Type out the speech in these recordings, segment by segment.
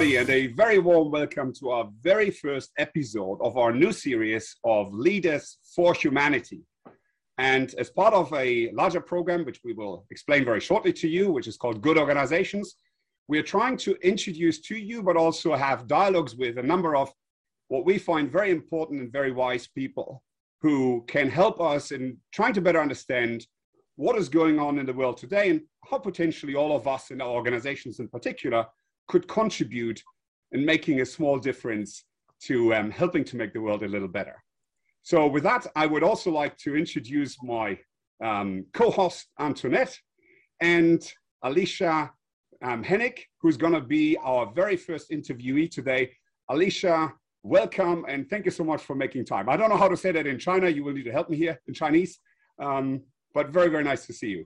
everybody, and a very warm welcome to our very first episode of our new series of Leaders for Humanity. And as part of a larger program, which we will explain very shortly to you, which is called Good Organizations, we are trying to introduce to you, but also have dialogues with a number of what we find very important and very wise people who can help us in trying to better understand what is going on in the world today and how potentially all of us in our organizations in particular could contribute in making a small difference to um, helping to make the world a little better. So with that, I would also like to introduce my um, co-host Antoinette and Alicia um, Hennig, who's going to be our very first interviewee today. Alicia, welcome and thank you so much for making time. I don't know how to say that in China. You will need to help me here in Chinese, um, but very, very nice to see you.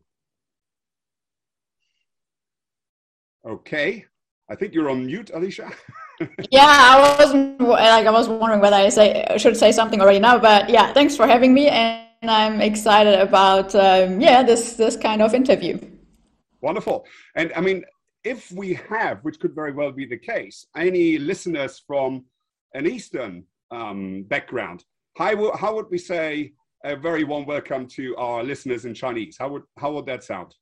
Okay, I think you're on mute, Alicia. yeah, I wasn't like I was wondering whether I say should say something already now, but yeah, thanks for having me, and I'm excited about um, yeah this this kind of interview. Wonderful, and I mean, if we have, which could very well be the case, any listeners from an Eastern um, background, how, how would we say a very warm welcome to our listeners in Chinese? How would how would that sound?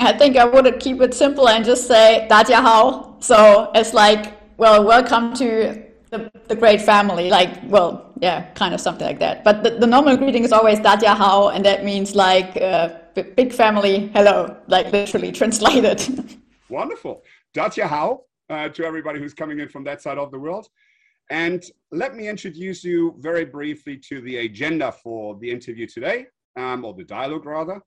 I think I would keep it simple and just say 大家好. So it's like, well, welcome to the, the great family. Like, well, yeah, kind of something like that. But the, the normal greeting is always 大家好, and that means like uh, big family, hello, like literally translated. Wonderful. 大家好 uh, to everybody who's coming in from that side of the world. And let me introduce you very briefly to the agenda for the interview today, um, or the dialogue rather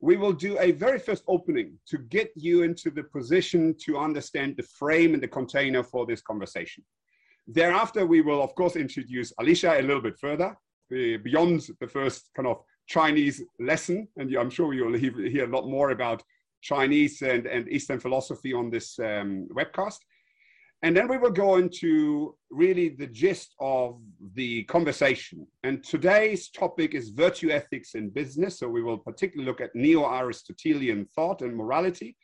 we will do a very first opening to get you into the position to understand the frame and the container for this conversation. Thereafter, we will, of course, introduce Alicia a little bit further, beyond the first kind of Chinese lesson. And I'm sure you'll hear a lot more about Chinese and, and Eastern philosophy on this um, webcast. And then we will go into really the gist of the conversation. And today's topic is virtue ethics in business. So we will particularly look at neo Aristotelian thought and morality,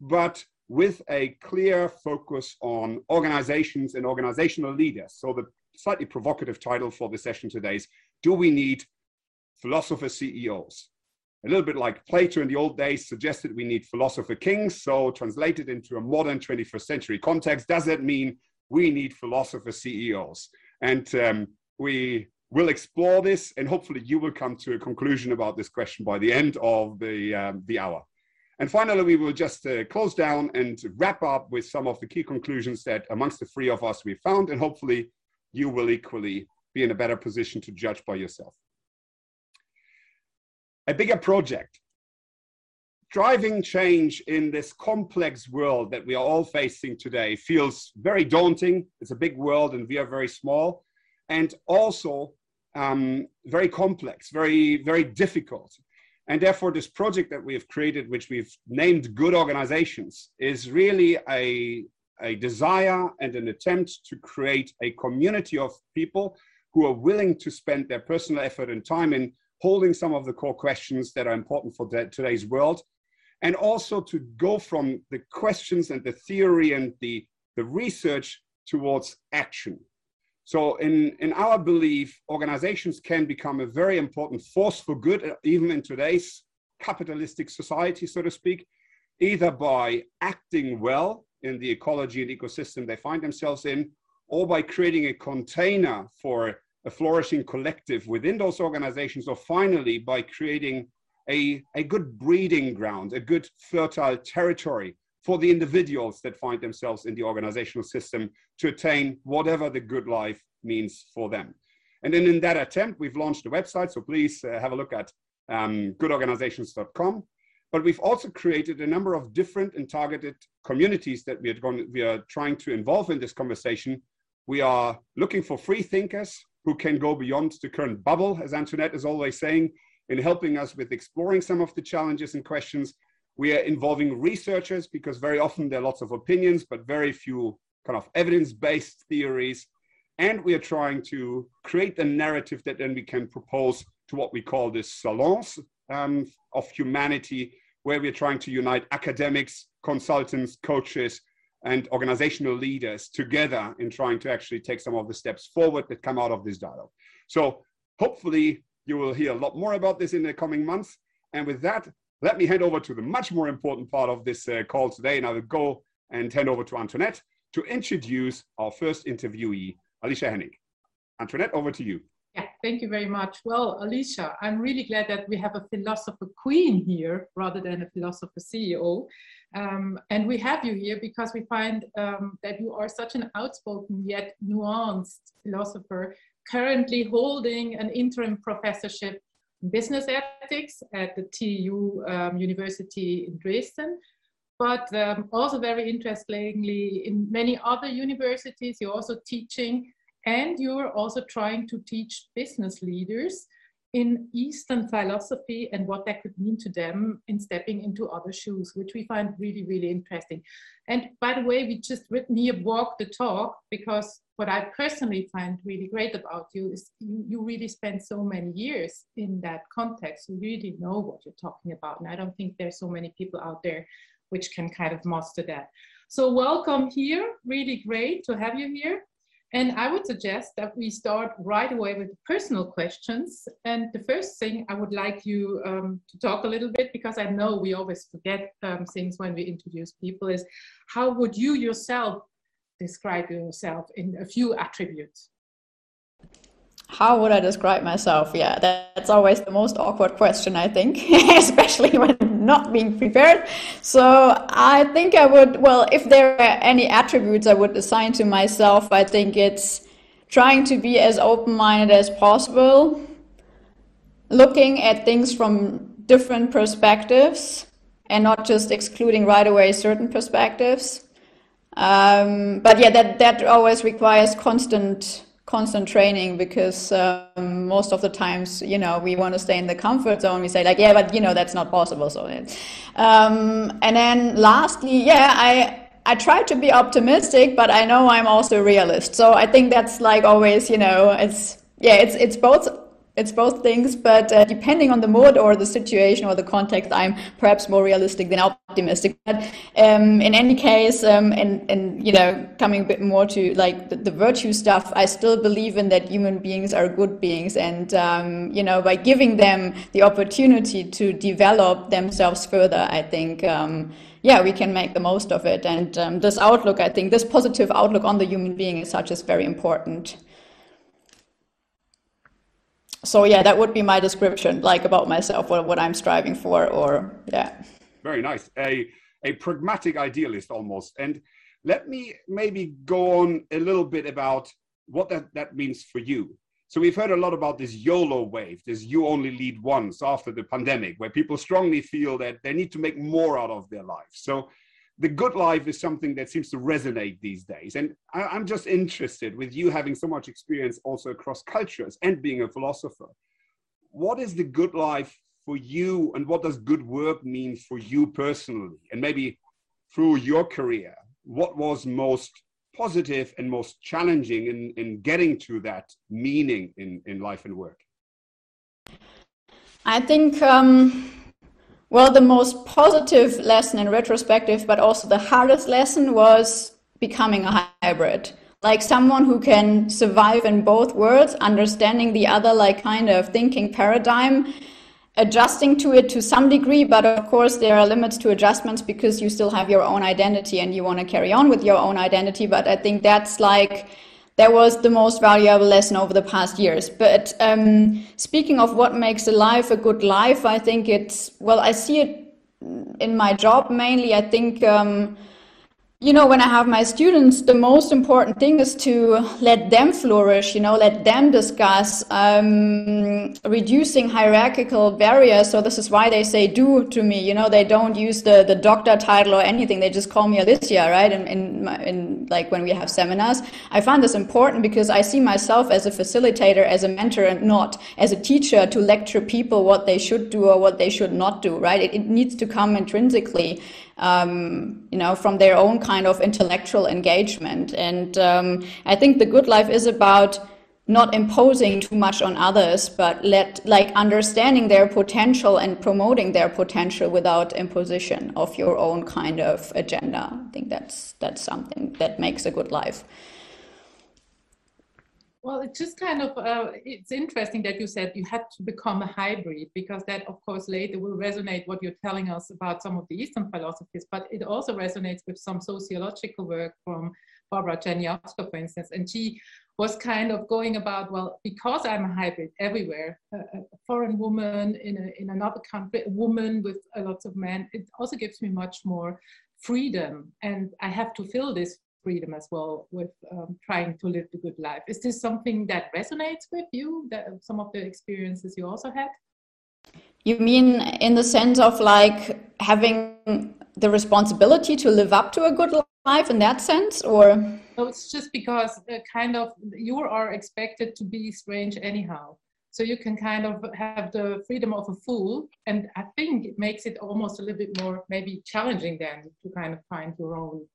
but with a clear focus on organizations and organizational leaders. So the slightly provocative title for the session today is Do we need philosopher CEOs? A little bit like Plato in the old days suggested we need philosopher kings. So, translated into a modern 21st century context, does that mean we need philosopher CEOs? And um, we will explore this, and hopefully, you will come to a conclusion about this question by the end of the, um, the hour. And finally, we will just uh, close down and wrap up with some of the key conclusions that amongst the three of us we found, and hopefully, you will equally be in a better position to judge by yourself a bigger project. Driving change in this complex world that we are all facing today feels very daunting. It's a big world and we are very small, and also um, very complex, very, very difficult. And therefore, this project that we have created, which we've named Good Organizations, is really a, a desire and an attempt to create a community of people who are willing to spend their personal effort and time in holding some of the core questions that are important for today's world, and also to go from the questions and the theory and the, the research towards action. So, in, in our belief, organizations can become a very important force for good, uh, even in today's capitalistic society, so to speak, either by acting well in the ecology and ecosystem they find themselves in, or by creating a container for a flourishing collective within those organizations, or finally by creating a, a good breeding ground, a good fertile territory for the individuals that find themselves in the organizational system to attain whatever the good life means for them. And then in that attempt, we've launched a website, so please uh, have a look at um, goodorganisations.com. But we've also created a number of different and targeted communities that we are, going, we are trying to involve in this conversation. We are looking for free thinkers who can go beyond the current bubble, as Antoinette is always saying, in helping us with exploring some of the challenges and questions. We are involving researchers because very often there are lots of opinions, but very few kind of evidence based theories. And we are trying to create a narrative that then we can propose to what we call this salons um, of humanity, where we're trying to unite academics, consultants, coaches, and organizational leaders together in trying to actually take some of the steps forward that come out of this dialogue. So hopefully you will hear a lot more about this in the coming months. And with that, let me hand over to the much more important part of this uh, call today. And I will go and hand over to Antoinette to introduce our first interviewee, Alicia Hennig. Antoinette, over to you. Yeah, thank you very much. Well, Alicia, I'm really glad that we have a philosopher queen here rather than a philosopher CEO. Um, and we have you here because we find um, that you are such an outspoken yet nuanced philosopher, currently holding an interim professorship in business ethics at the TU um, University in Dresden. But um, also very interestingly, in many other universities, you're also teaching and you're also trying to teach business leaders in Eastern philosophy and what that could mean to them in stepping into other shoes, which we find really, really interesting. And by the way, we just written here walk the talk because what I personally find really great about you is you, you really spend so many years in that context. You really know what you're talking about. And I don't think there's so many people out there which can kind of master that. So welcome here, really great to have you here. And I would suggest that we start right away with personal questions. And the first thing I would like you um, to talk a little bit, because I know we always forget um, things when we introduce people, is how would you yourself describe yourself in a few attributes? How would I describe myself? Yeah, that's always the most awkward question, I think, especially when not being prepared. So I think I would, well, if there are any attributes I would assign to myself, I think it's trying to be as open minded as possible, looking at things from different perspectives and not just excluding right away certain perspectives. Um, but yeah, that, that always requires constant constant training because um, most of the times you know we want to stay in the comfort zone. We say like yeah but you know that's not possible. So um, and then lastly yeah i i try to be optimistic but i know i'm also a realist. So i think that's like always you know it's yeah it's it's both it's both things, but uh, depending on the mood or the situation or the context, I'm perhaps more realistic than optimistic. But um, in any case, um, and and you know, coming a bit more to like the, the, virtue stuff, I still believe in that human beings are good beings, and um, you know, by giving them the opportunity to develop themselves further, I think. Um, yeah, we can make the most of it. And um, this outlook, I think, this positive outlook on the human being as such is very important so yeah, that would be my description, like about myself, what, what I'm striving for, or yeah. Very nice. A a pragmatic idealist almost. And let me maybe go on a little bit about what that, that means for you. So we've heard a lot about this YOLO wave, this you only lead once after the pandemic, where people strongly feel that they need to make more out of their life. So the good life is something that seems to resonate these days. And I, am just interested with you having so much experience also across cultures and being a philosopher. What is the good life for you, and what does good work mean for you personally? And maybe through your career, what was most positive and most challenging in, in getting to that meaning in, in life and work? I think. Um well, the most positive lesson in retrospective, but also the hardest lesson was becoming a hybrid. Like someone who can survive in both worlds, understanding the other, like kind of thinking paradigm, adjusting to it to some degree. But of course, there are limits to adjustments because you still have your own identity and you want to carry on with your own identity. But I think that's like, that was the most valuable lesson over the past years. But um, speaking of what makes a life a good life, I think it's, well, I see it in my job mainly. I think um, you know, when I have my students, the most important thing is to let them flourish, you know, let them discuss, um, reducing hierarchical barriers. So this is why they say do to me, you know, they don't use the, the doctor title or anything. They just call me Alicia, right? And in, in, in like when we have seminars, I find this important because I see myself as a facilitator, as a mentor and not as a teacher to lecture people what they should do or what they should not do, right? It, it needs to come intrinsically um, you know, from their own kind of intellectual engagement. And um, I think the good life is about not imposing too much on others, but let like understanding their potential and promoting their potential without imposition of your own kind of agenda. I think that's that's something that makes a good life. Well, it's just kind of, uh, it's interesting that you said you had to become a hybrid because that, of course, later will resonate what you're telling us about some of the Eastern philosophies, but it also resonates with some sociological work from Barbara Czarniawska, for instance. And she was kind of going about, well, because I'm a hybrid everywhere, a, foreign woman in, a, in another country, a woman with a lot of men, it also gives me much more freedom. And I have to fill this freedom as well with um, trying to live the good life. Is this something that resonates with you, that some of the experiences you also had? You mean in the sense of like having the responsibility to live up to a good life in that sense, or? No, it's just because uh, kind of you are expected to be strange anyhow. So you can kind of have the freedom of a fool, and I think it makes it almost a little bit more maybe challenging then to kind of find your own.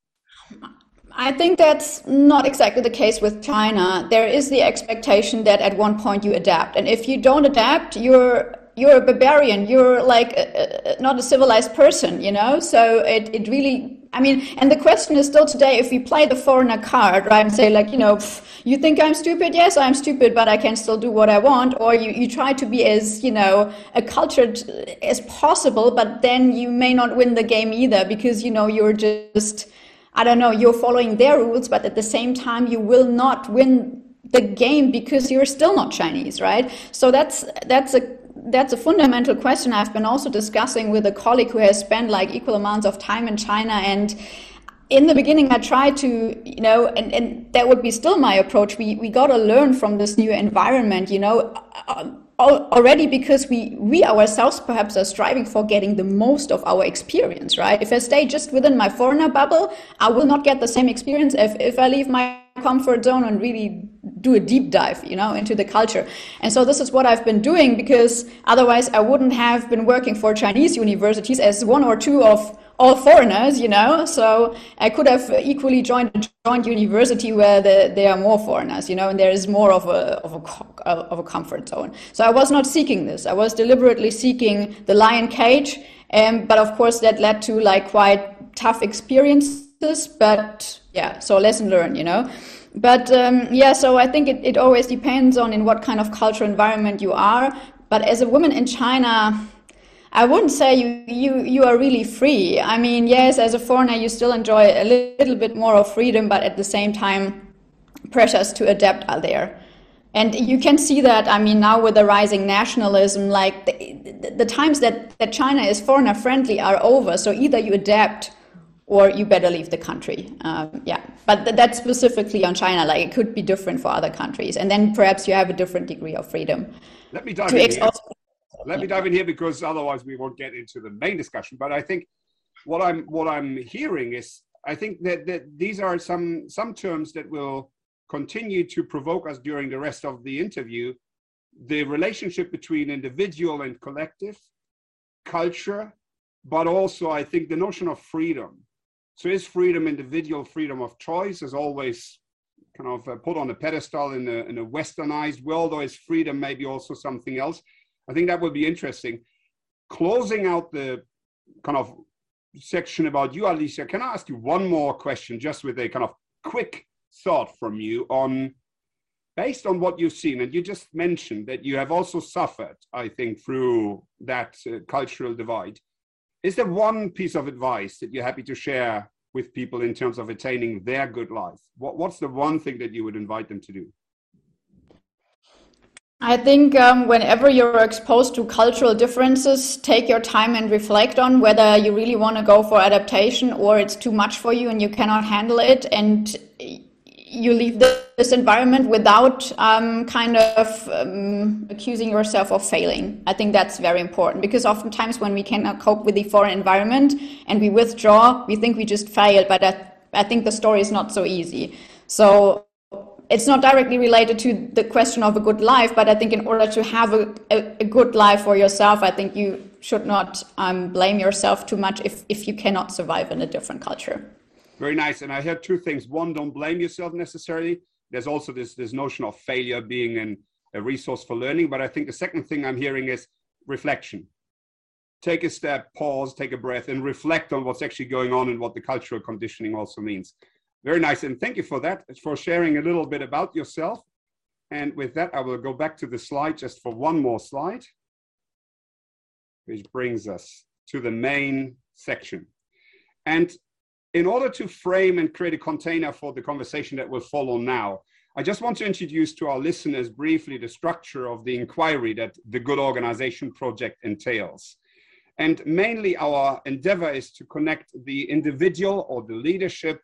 I think that's not exactly the case with China. There is the expectation that at one point you adapt, and if you don't adapt, you're you're a barbarian. You're like a, a, not a civilized person, you know. So it it really. I mean, and the question is still today: if we play the foreigner card, right, and say like, you know, you think I'm stupid? Yes, I'm stupid, but I can still do what I want. Or you you try to be as you know accultured as possible, but then you may not win the game either because you know you're just I don't know, you're following their rules, but at the same time, you will not win the game because you're still not Chinese, right? So that's that's a that's a fundamental question I've been also discussing with a colleague who has spent like equal amounts of time in China and in the beginning I tried to, you know, and, and that would be still my approach. We we gotta learn from this new environment, you know. Uh, already because we we ourselves perhaps are striving for getting the most of our experience right? If i stay just within my foreigner bubble i will not get the same experience if, if i leave my comfort zone and really do a deep dive you know into the culture and so this is what i've been doing because otherwise i wouldn't have been working for chinese universities as one or two of all foreigners, you know. So I could have equally joined a joint university where the, there are more foreigners, you know, and there is more of a, of a of a comfort zone. So I was not seeking this. I was deliberately seeking the lion cage, um, but of course that led to like quite tough experiences. But yeah, so lesson learned, you know. But um, yeah, so I think it, it always depends on in what kind of cultural environment you are. But as a woman in China, I wouldn't say you, you, you are really free. I mean, yes, as a foreigner, you still enjoy a little bit more of freedom, but at the same time, pressures to adapt are there. And you can see that, I mean, now with the rising nationalism, like the, the, the times that, that China is foreigner friendly are over. So either you adapt or you better leave the country. Um, yeah, but th- that's specifically on China. Like it could be different for other countries. And then perhaps you have a different degree of freedom. Let me dive in here. Let me dive in here because otherwise we won't get into the main discussion. But I think what I'm what I'm hearing is I think that, that these are some some terms that will continue to provoke us during the rest of the interview. The relationship between individual and collective, culture, but also I think the notion of freedom. So is freedom individual freedom of choice is always kind of uh, put on a pedestal in a, in a westernized world, or is freedom maybe also something else? I think that would be interesting. Closing out the kind of section about you, Alicia, can I ask you one more question, just with a kind of quick thought from you on, based on what you've seen, and you just mentioned that you have also suffered, I think, through that uh, cultural divide. Is there one piece of advice that you're happy to share with people in terms of attaining their good life? What, what's the one thing that you would invite them to do? I think um, whenever you're exposed to cultural differences, take your time and reflect on whether you really want to go for adaptation or it's too much for you and you cannot handle it. And you leave this environment without um, kind of um, accusing yourself of failing. I think that's very important because oftentimes when we cannot cope with the foreign environment and we withdraw, we think we just failed. But I, I think the story is not so easy. So it's not directly related to the question of a good life, but I think in order to have a, a, a good life for yourself, I think you should not um, blame yourself too much if, if you cannot survive in a different culture. Very nice. And I heard two things. One, don't blame yourself necessarily, there's also this, this notion of failure being an, a resource for learning. But I think the second thing I'm hearing is reflection. Take a step, pause, take a breath, and reflect on what's actually going on and what the cultural conditioning also means. Very nice. And thank you for that, for sharing a little bit about yourself. And with that, I will go back to the slide just for one more slide, which brings us to the main section. And in order to frame and create a container for the conversation that will follow now, I just want to introduce to our listeners briefly the structure of the inquiry that the Good Organization Project entails. And mainly our endeavor is to connect the individual or the leadership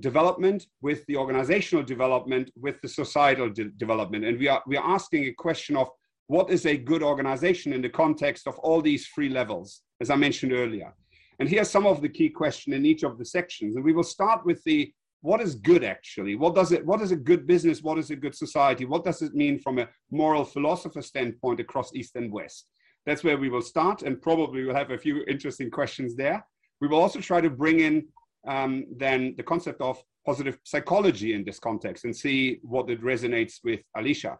development with the organizational development with the societal de development. And we are, we are asking a question of what is a good organization in the context of all these three levels, as I mentioned earlier. And here's some of the key questions in each of the sections. And we will start with the what is good actually? What does it what is a good business? What is a good society? What does it mean from a moral philosopher standpoint across East and West? That's where we will start, and probably we'll have a few interesting questions there. We will also try to bring in um, then the concept of positive psychology in this context and see what it resonates with Alicia.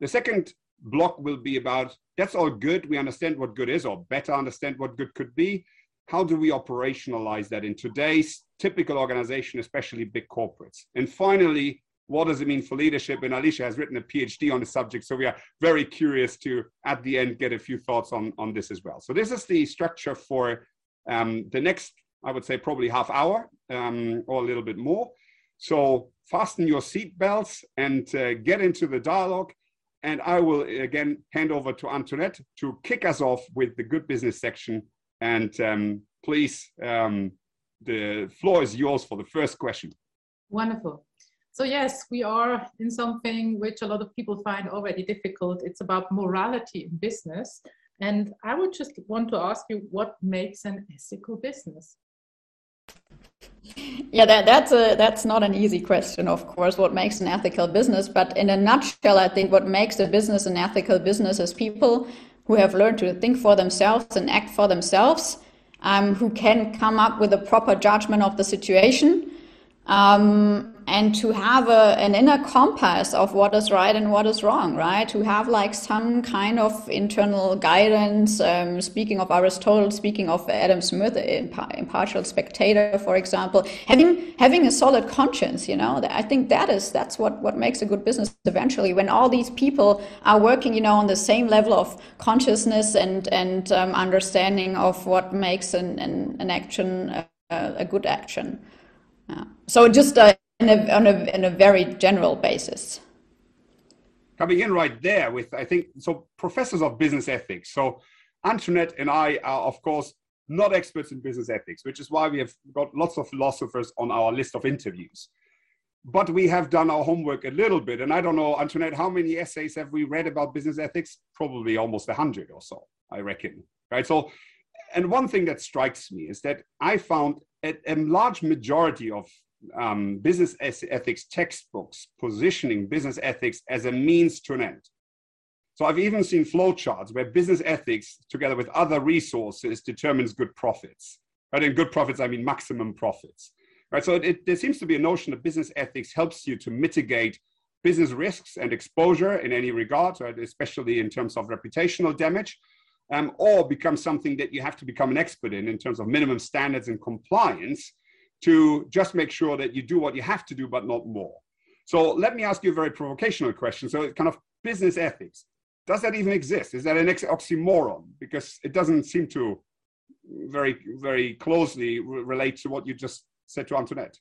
The second block will be about that's all good. We understand what good is, or better understand what good could be. How do we operationalize that in today's typical organization, especially big corporates? And finally, what does it mean for leadership? And Alicia has written a PhD on the subject, so we are very curious to, at the end, get a few thoughts on, on this as well. So this is the structure for um, the next, I would say, probably half hour um, or a little bit more. So fasten your seatbelts and uh, get into the dialogue. And I will again hand over to Antoinette to kick us off with the good business section. And um, please, um, the floor is yours for the first question. Wonderful. So yes, we are in something which a lot of people find already difficult. It's about morality in business. And I would just want to ask you what makes an ethical business? Yeah, that, that's a that's not an easy question, of course. What makes an ethical business? But in a nutshell, I think what makes a business an ethical business is people who have learned to think for themselves and act for themselves, um, who can come up with a proper judgment of the situation, um, and to have a, an inner compass of what is right and what is wrong, right? To have like some kind of internal guidance. Um, speaking of Aristotle, speaking of Adam Smith, impartial spectator, for example, having having a solid conscience, you know, I think that is that's what what makes a good business eventually. When all these people are working, you know, on the same level of consciousness and and um, understanding of what makes an an, an action uh, a good action. Yeah. So just uh, in a, on a, in a very general basis. Coming in right there with, I think, so professors of business ethics. So Antoinette and I are, of course, not experts in business ethics, which is why we have got lots of philosophers on our list of interviews. But we have done our homework a little bit. And I don't know, Antoinette, how many essays have we read about business ethics? Probably almost 100 or so, I reckon. Right. So, and one thing that strikes me is that I found a, a large majority of um, business ethics textbooks positioning business ethics as a means to an end. So I've even seen flowcharts where business ethics, together with other resources, determines good profits. Right? And good profits, I mean maximum profits. Right? So it, it, there seems to be a notion that business ethics helps you to mitigate business risks and exposure in any regard, right? especially in terms of reputational damage, um, or become something that you have to become an expert in, in terms of minimum standards and compliance to just make sure that you do what you have to do, but not more. So let me ask you a very provocational question. So, kind of business ethics. Does that even exist? Is that an oxymoron? Because it doesn't seem to very, very closely relate to what you just said to Antoinette.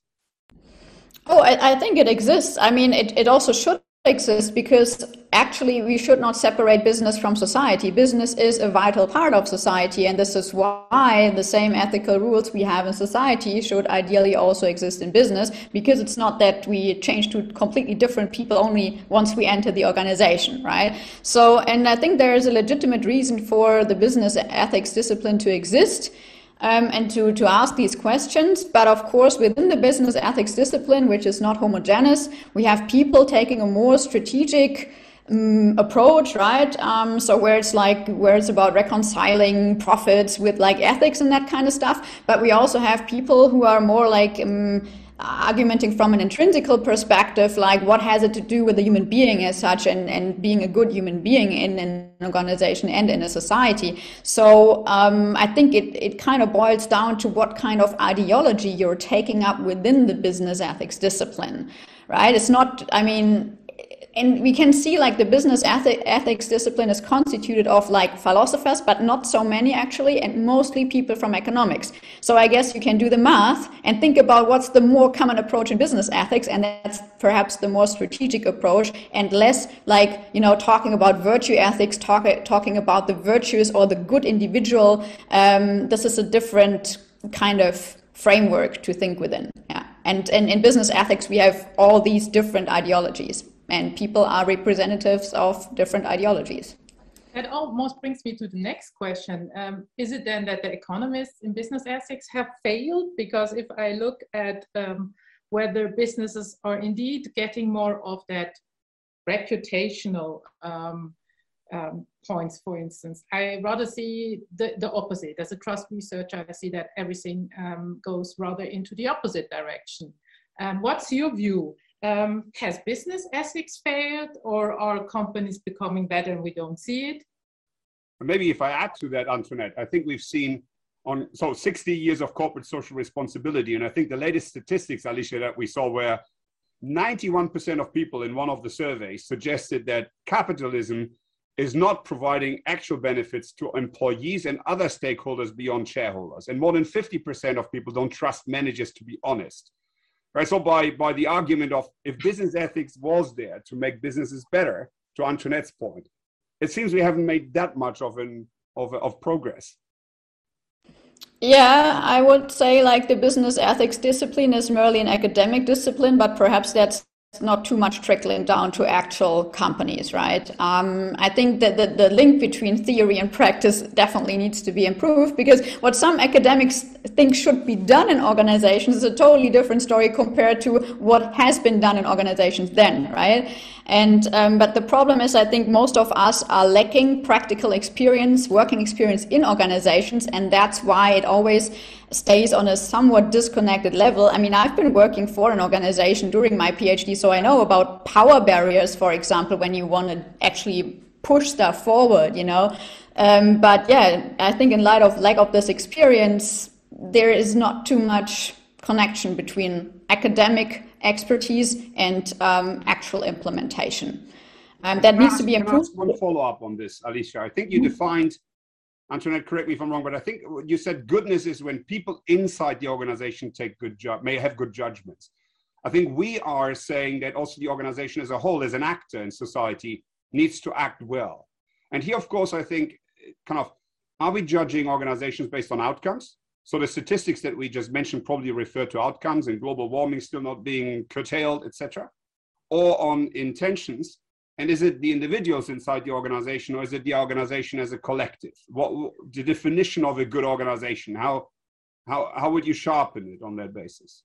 Oh, I, I think it exists. I mean, it, it also should exist because actually we should not separate business from society. Business is a vital part of society, and this is why the same ethical rules we have in society should ideally also exist in business because it's not that we change to completely different people only once we enter the organization, right? So, and I think there is a legitimate reason for the business ethics discipline to exist um, and to, to ask these questions. But of course, within the business ethics discipline, which is not homogeneous, we have people taking a more strategic um, approach, right? Um, so where it's like where it's about reconciling profits with like ethics and that kind of stuff. But we also have people who are more like argumenting from an intrinsical perspective, like what has it to do with the human being as such and, and being a good human being in an organization and in a society. So um, I think it, it kind of boils down to what kind of ideology you're taking up within the business ethics discipline, right? It's not, I mean, and we can see like the business ethic, ethics discipline is constituted of like philosophers but not so many actually and mostly people from economics. So i guess you can do the math and think about what's the more common approach in business ethics and that's perhaps the more strategic approach and less like you know talking about virtue ethics talk, talking about the virtues or the good individual. Um, this is a different kind of framework to think within yeah. And, and in business ethics we have all these different ideologies and people are representatives of different ideologies. That almost brings me to the next question. Um, is it then that the economists in business ethics have failed? Because if I look at um, whether businesses are indeed getting more of that reputational um, um, points, for instance, I rather see the, the opposite. As a trust researcher, I see that everything um, goes rather into the opposite direction. Um, what's your view? Um, has business ethics failed or are companies becoming better and we don't see it? Maybe if I add to that, Antoinette, I think we've seen on so 60 years of corporate social responsibility. And I think the latest statistics, Alicia, that we saw were 91% of people in one of the surveys suggested that capitalism is not providing actual benefits to employees and other stakeholders beyond shareholders. And more than 50% of people don't trust managers to be honest. Right? So by, by the argument of if business ethics was there to make businesses better, to Antoinette's point, it seems we haven't made that much of an of, of progress. Yeah, I would say like the business ethics discipline is merely an academic discipline, but perhaps that's not too much trickling down to actual companies, right? Um, I think that the, the link between theory and practice definitely needs to be improved because what some academics think should be done in organizations is a totally different story compared to what has been done in organizations then, right? And um, but the problem is, I think most of us are lacking practical experience, working experience in organizations, and that's why it always stays on a somewhat disconnected level. I mean, I've been working for an organization during my PhD, so I know about power barriers, for example, when you want to actually push stuff forward, you know. Um, but yeah, I think in light of lack of this experience, there is not too much connection between academic expertise and um, actual implementation. Um, that needs to be improved. One follow up on this, Alicia. I think you mm-hmm. defined, Antoinette, correct me if I'm wrong, but I think you said goodness is when people inside the organization take good job, may have good judgments. I think we are saying that also the organization as a whole, as an actor in society, needs to act well. And here, of course, I think kind of are we judging organizations based on outcomes? So the statistics that we just mentioned probably refer to outcomes and global warming still not being curtailed, etc., or on intentions. And is it the individuals inside the organization, or is it the organization as a collective? What the definition of a good organization? How how how would you sharpen it on that basis?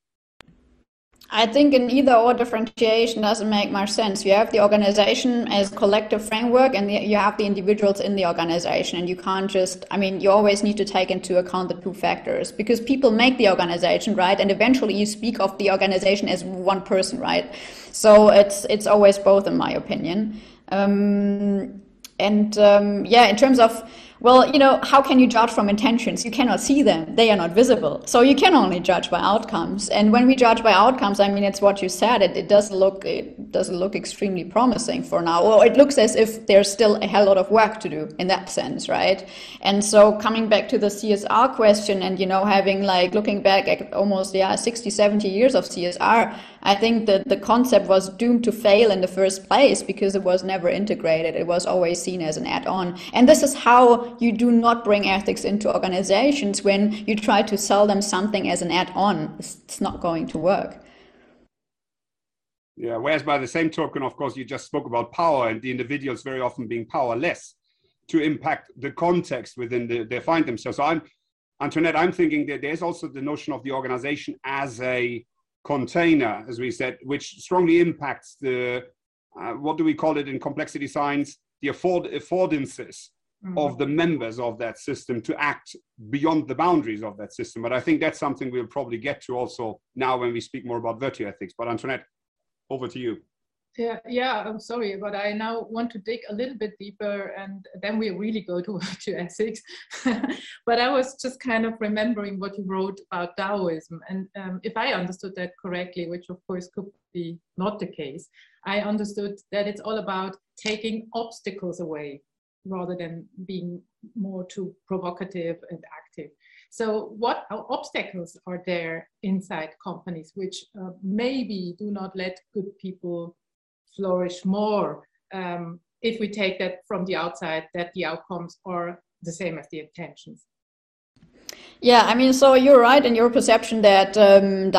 I think an either or differentiation doesn't make much sense. You have the organization as collective framework and you have the individuals in the organization. And you can't just, I mean, you always need to take into account the two factors because people make the organization, right? And eventually you speak of the organization as one person, right? So it's, it's always both, in my opinion. Um, and um, yeah, in terms of well, you know, how can you judge from intentions? You cannot see them. They are not visible. So you can only judge by outcomes. And when we judge by outcomes, I mean, it's what you said. It, it does look, it doesn't look extremely promising for now. Or it looks as if there's still a hell lot of work to do in that sense, right? And so coming back to the CSR question and, you know, having like looking back at almost, yeah, 60, 70 years of CSR, I think that the concept was doomed to fail in the first place because it was never integrated. It was always seen as an add-on. And this is how you do not bring ethics into organizations when you try to sell them something as an add-on. It's not going to work. Yeah, whereas by the same token, of course, you just spoke about power and the individuals very often being powerless to impact the context within the, they find themselves. So I'm, Antoinette, I'm thinking that there's also the notion of the organization as a container, as we said, which strongly impacts the uh, what do we call it in complexity science? The afford- affordances mm-hmm. of the members of that system to act beyond the boundaries of that system. But I think that's something we'll probably get to also now when we speak more about virtue ethics. But Antoinette, over to you. Yeah, yeah, I'm sorry, but I now want to dig a little bit deeper and then we really go to virtue ethics. but I was just kind of remembering what you wrote about Taoism. And um, if I understood that correctly, which of course could be not the case, I understood that it's all about taking obstacles away rather than being more too provocative and active. So, what obstacles are there inside companies which uh, maybe do not let good people flourish more um, if we take that from the outside that the outcomes are the same as the intentions? Yeah, I mean, so you're right in your perception that um,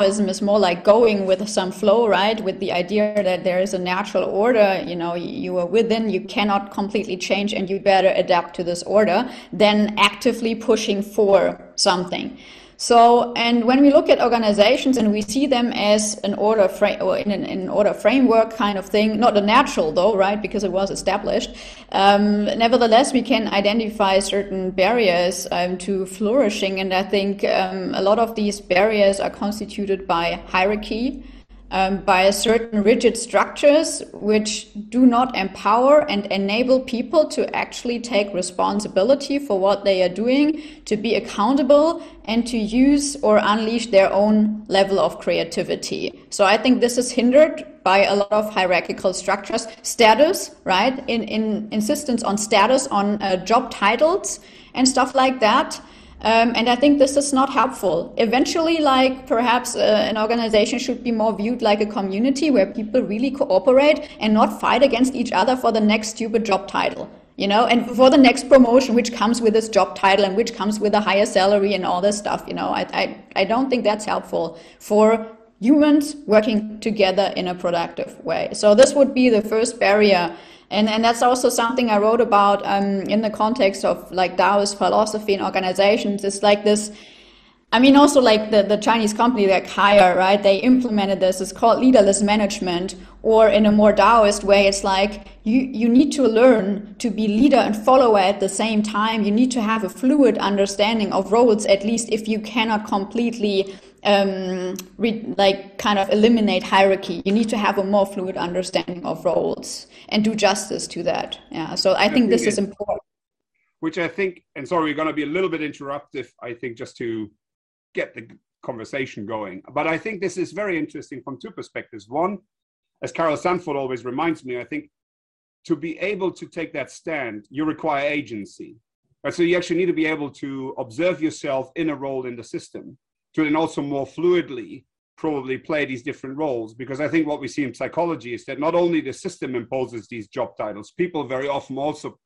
Taoism is more like going with some flow, right? With the idea that there is a natural order, you know, you are within, you cannot completely change and you better adapt to this order than actively pushing for something. So, and when we look at organizations and we see them as an order frame or in an, in an order framework kind of thing, not a natural though, right? Because it was established. Um, nevertheless, we can identify certain barriers um, to flourishing, and I think um, a lot of these barriers are constituted by hierarchy um, by certain rigid structures which do not empower and enable people to actually take responsibility for what they are doing, to be accountable, and to use or unleash their own level of creativity. So I think this is hindered by a lot of hierarchical structures. Status, right? In, in insistence on status, on uh, job titles, and stuff like that. Um, and I think this is not helpful. Eventually, like perhaps uh, an organization should be more viewed like a community where people really cooperate and not fight against each other for the next stupid job title. You know, and for the next promotion, which comes with this job title and which comes with a higher salary and all this stuff, you know, I, I, I don't think that's helpful for humans working together in a productive way. So this would be the first barrier and and that's also something I wrote about um, in the context of like Taoist philosophy and organizations. It's like this. I mean, also like the, the Chinese company like Haier, right? They implemented this. It's called leaderless management, or in a more Taoist way, it's like you you need to learn to be leader and follower at the same time. You need to have a fluid understanding of roles, at least if you cannot completely um, re- like kind of eliminate hierarchy. You need to have a more fluid understanding of roles and do justice to that. Yeah. So I, think this is important. Which I think, and sorry, we're going to be a little bit interruptive. I think just to get the conversation going, but I think this is very interesting from two perspectives. One, as Carol Sanford always reminds me, I think to be able to take that stand, you require agency. Right? So you actually need to be able to observe yourself in a role in the system to then also more fluidly probably play these different roles. Because i think what we see in psychology is that not only the system imposes these job titles people very often also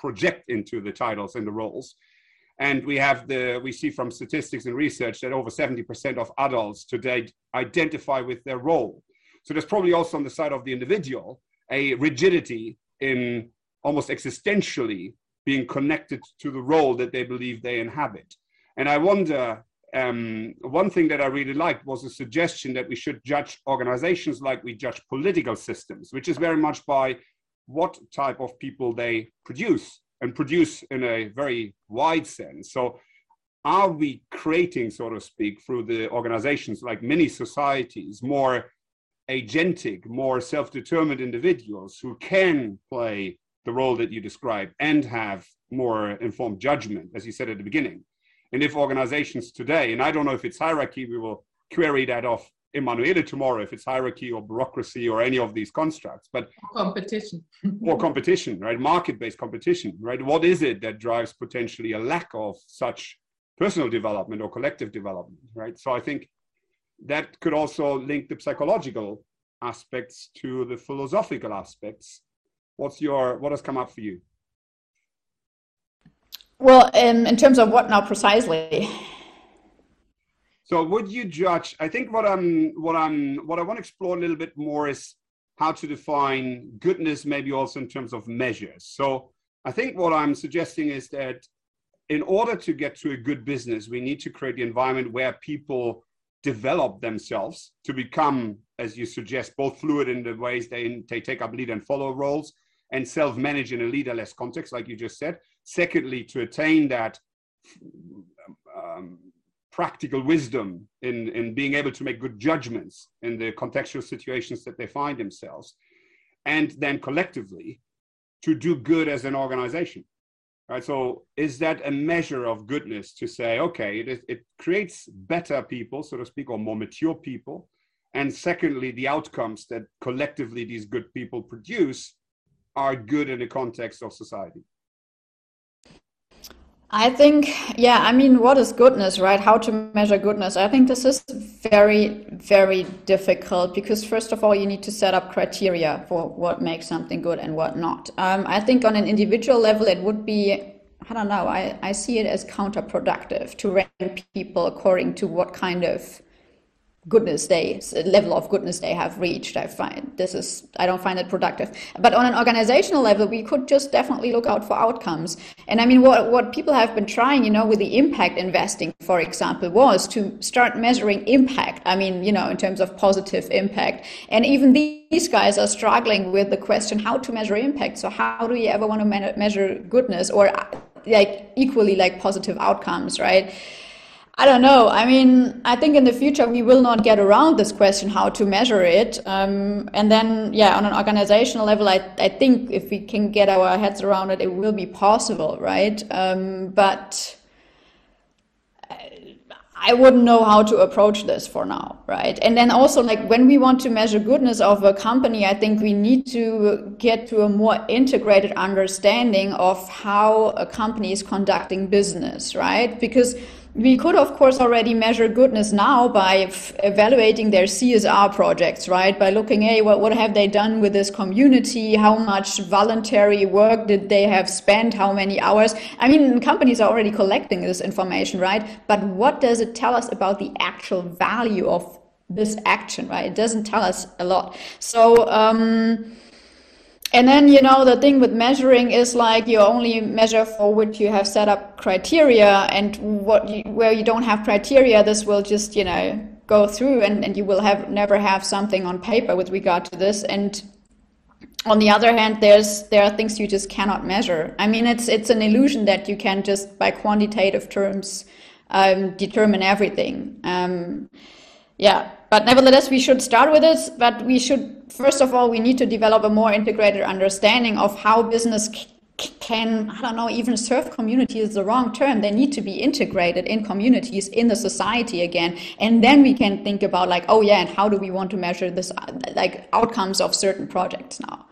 project into the titles and the roles. And we have the we see from statistics and research that over 70% of adults today identify with their role. So there's probably also on the side of the individual a rigidity in almost existentially being connected to the role that they believe they inhabit. And i wonder um, one thing that I really liked was a suggestion that we should judge organizations like we judge political systems, which is very much by what type of people they produce and produce in a very wide sense. So, are we creating, so to speak, through the organizations like mini societies, more agentic, more self determined individuals who can play the role that you describe and have more informed judgment, as you said at the beginning? And if organizations today, and I don't know if it's hierarchy, we will query that off Emanuele tomorrow, if it's hierarchy or bureaucracy or any of these constructs, but competition or competition, right? Market-based competition, right? What is it that drives potentially a lack of such personal development or collective development, right? So I think that could also link the psychological aspects to the philosophical aspects. What's your what has come up for you? Well, in, in terms of what now precisely? So would you judge, I think what I'm, what I'm, what I want to explore a little bit more is how to define goodness, maybe also in terms of measures. So I think what I'm suggesting is that in order to get to a good business, we need to create the environment where people develop themselves to become, as you suggest, both fluid in the ways they, they take up lead and follow roles and self manage in a leaderless context, like you just said. Secondly, to attain that um, practical wisdom in, in being able to make good judgments in the contextual situations that they find themselves. And then collectively, to do good as an organization. Right, so is that a measure of goodness to say, okay, it, it creates better people, so to speak, or more mature people? And secondly, the outcomes that collectively these good people produce are good in the context of society. I think, yeah, I mean, what is goodness, right? How to measure goodness? I think this is very, very difficult because, first of all, you need to set up criteria for what makes something good and what not. Um, I think on an individual level, it would be, I don't know, I, I see it as counterproductive to rank people according to what kind of goodness they level of goodness they have reached i find this is i don't find it productive. But on an organizational level we could just definitely look out for outcomes. And i mean what what people have been trying you know with the impact investing for example was to start measuring impact i mean you know in terms of positive impact. And even these guys are struggling with the question how to measure impact. So how do you ever want to measure goodness or like equally like positive outcomes right I don't know. I mean, I think in the future we will not get around this question how to measure it. Um, and then, yeah, on an organizational level, I, I think if we can get our heads around it, it will be possible, right? Um, but I wouldn't know how to approach this for now, right? And then also, like when we want to measure goodness of a company, I think we need to get to a more integrated understanding of how a company is conducting business, right? Because we could, of course, already measure goodness now by f- evaluating their CSR projects, right? By looking, hey, what, what have they done with this community? How much voluntary work did they have spent? How many hours? I mean, companies are already collecting this information, right? But what does it tell us about the actual value of this action, right? It doesn't tell us a lot. So, um, and then, you know, the thing with measuring is like you only measure for which you have set up criteria and what you, where you don't have criteria, this will just, you know, go through and, and you will have never have something on paper with regard to this. And on the other hand, there's, there are things you just cannot measure. I mean, it's, it's an illusion that you can just by quantitative terms, um, determine everything. Um, yeah, but nevertheless, we should start with this, But we should, first of all, we need to develop a more integrated understanding of how business can, I don't know, even serve communities is the wrong term. They need to be integrated in communities, in the society again. And then we can think about like, oh yeah, and how do we want to measure this, uh, like outcomes of certain projects now?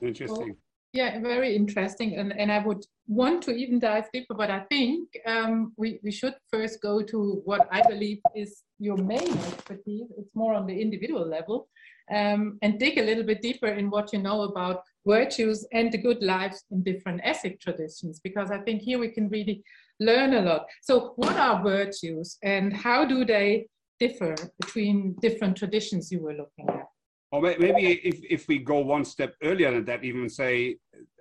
Interesting. Yeah, very interesting. And, and I would want to even dive deeper, but I think um, we, we should first go to what I believe is your main expertise. It's more on the individual level. Um, and dig a little bit deeper in what you know about virtues and the good lives in different ethic traditions, because I think here we can really learn a lot. So, what are virtues and how do they differ between different traditions you were looking at? Or maybe if, if we go one step earlier than that, even say,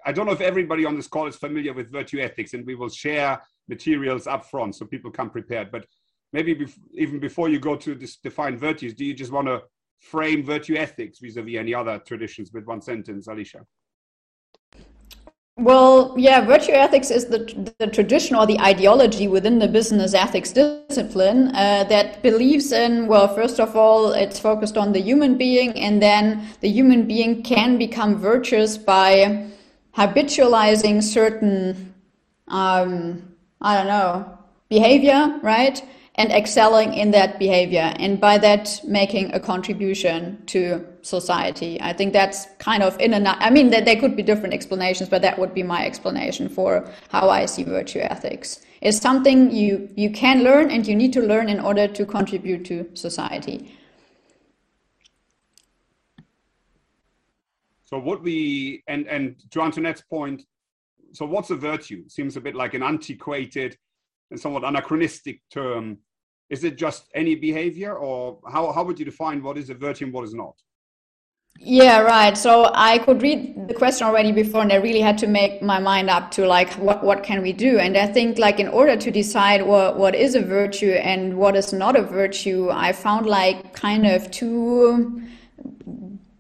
I don't know if everybody on this call is familiar with virtue ethics, and we will share materials up front so people come prepared. But maybe bef- even before you go to this define virtues, do you just want to frame virtue ethics vis-a-vis any other traditions with one sentence, Alicia? Well, yeah, virtue ethics is the, the tradition or the ideology within the business ethics discipline uh, that believes in, well, first of all, it's focused on the human being, and then the human being can become virtuous by habitualizing certain, um, I don't know, behavior, right? and excelling in that behavior and by that making a contribution to society. I think that's kind of in a i mean that there could be different explanations but that would be my explanation for how i see virtue ethics. It's something you you can learn and you need to learn in order to contribute to society so what we and and to antoinette's point so what's a virtue seems a bit like an antiquated and somewhat anachronistic term is it just any behavior, or how, how would you define what is a virtue and what is not? Yeah, right. So I could read the question already before, and I really had to make my mind up to like what what can we do. And I think like in order to decide what what is a virtue and what is not a virtue, I found like kind of two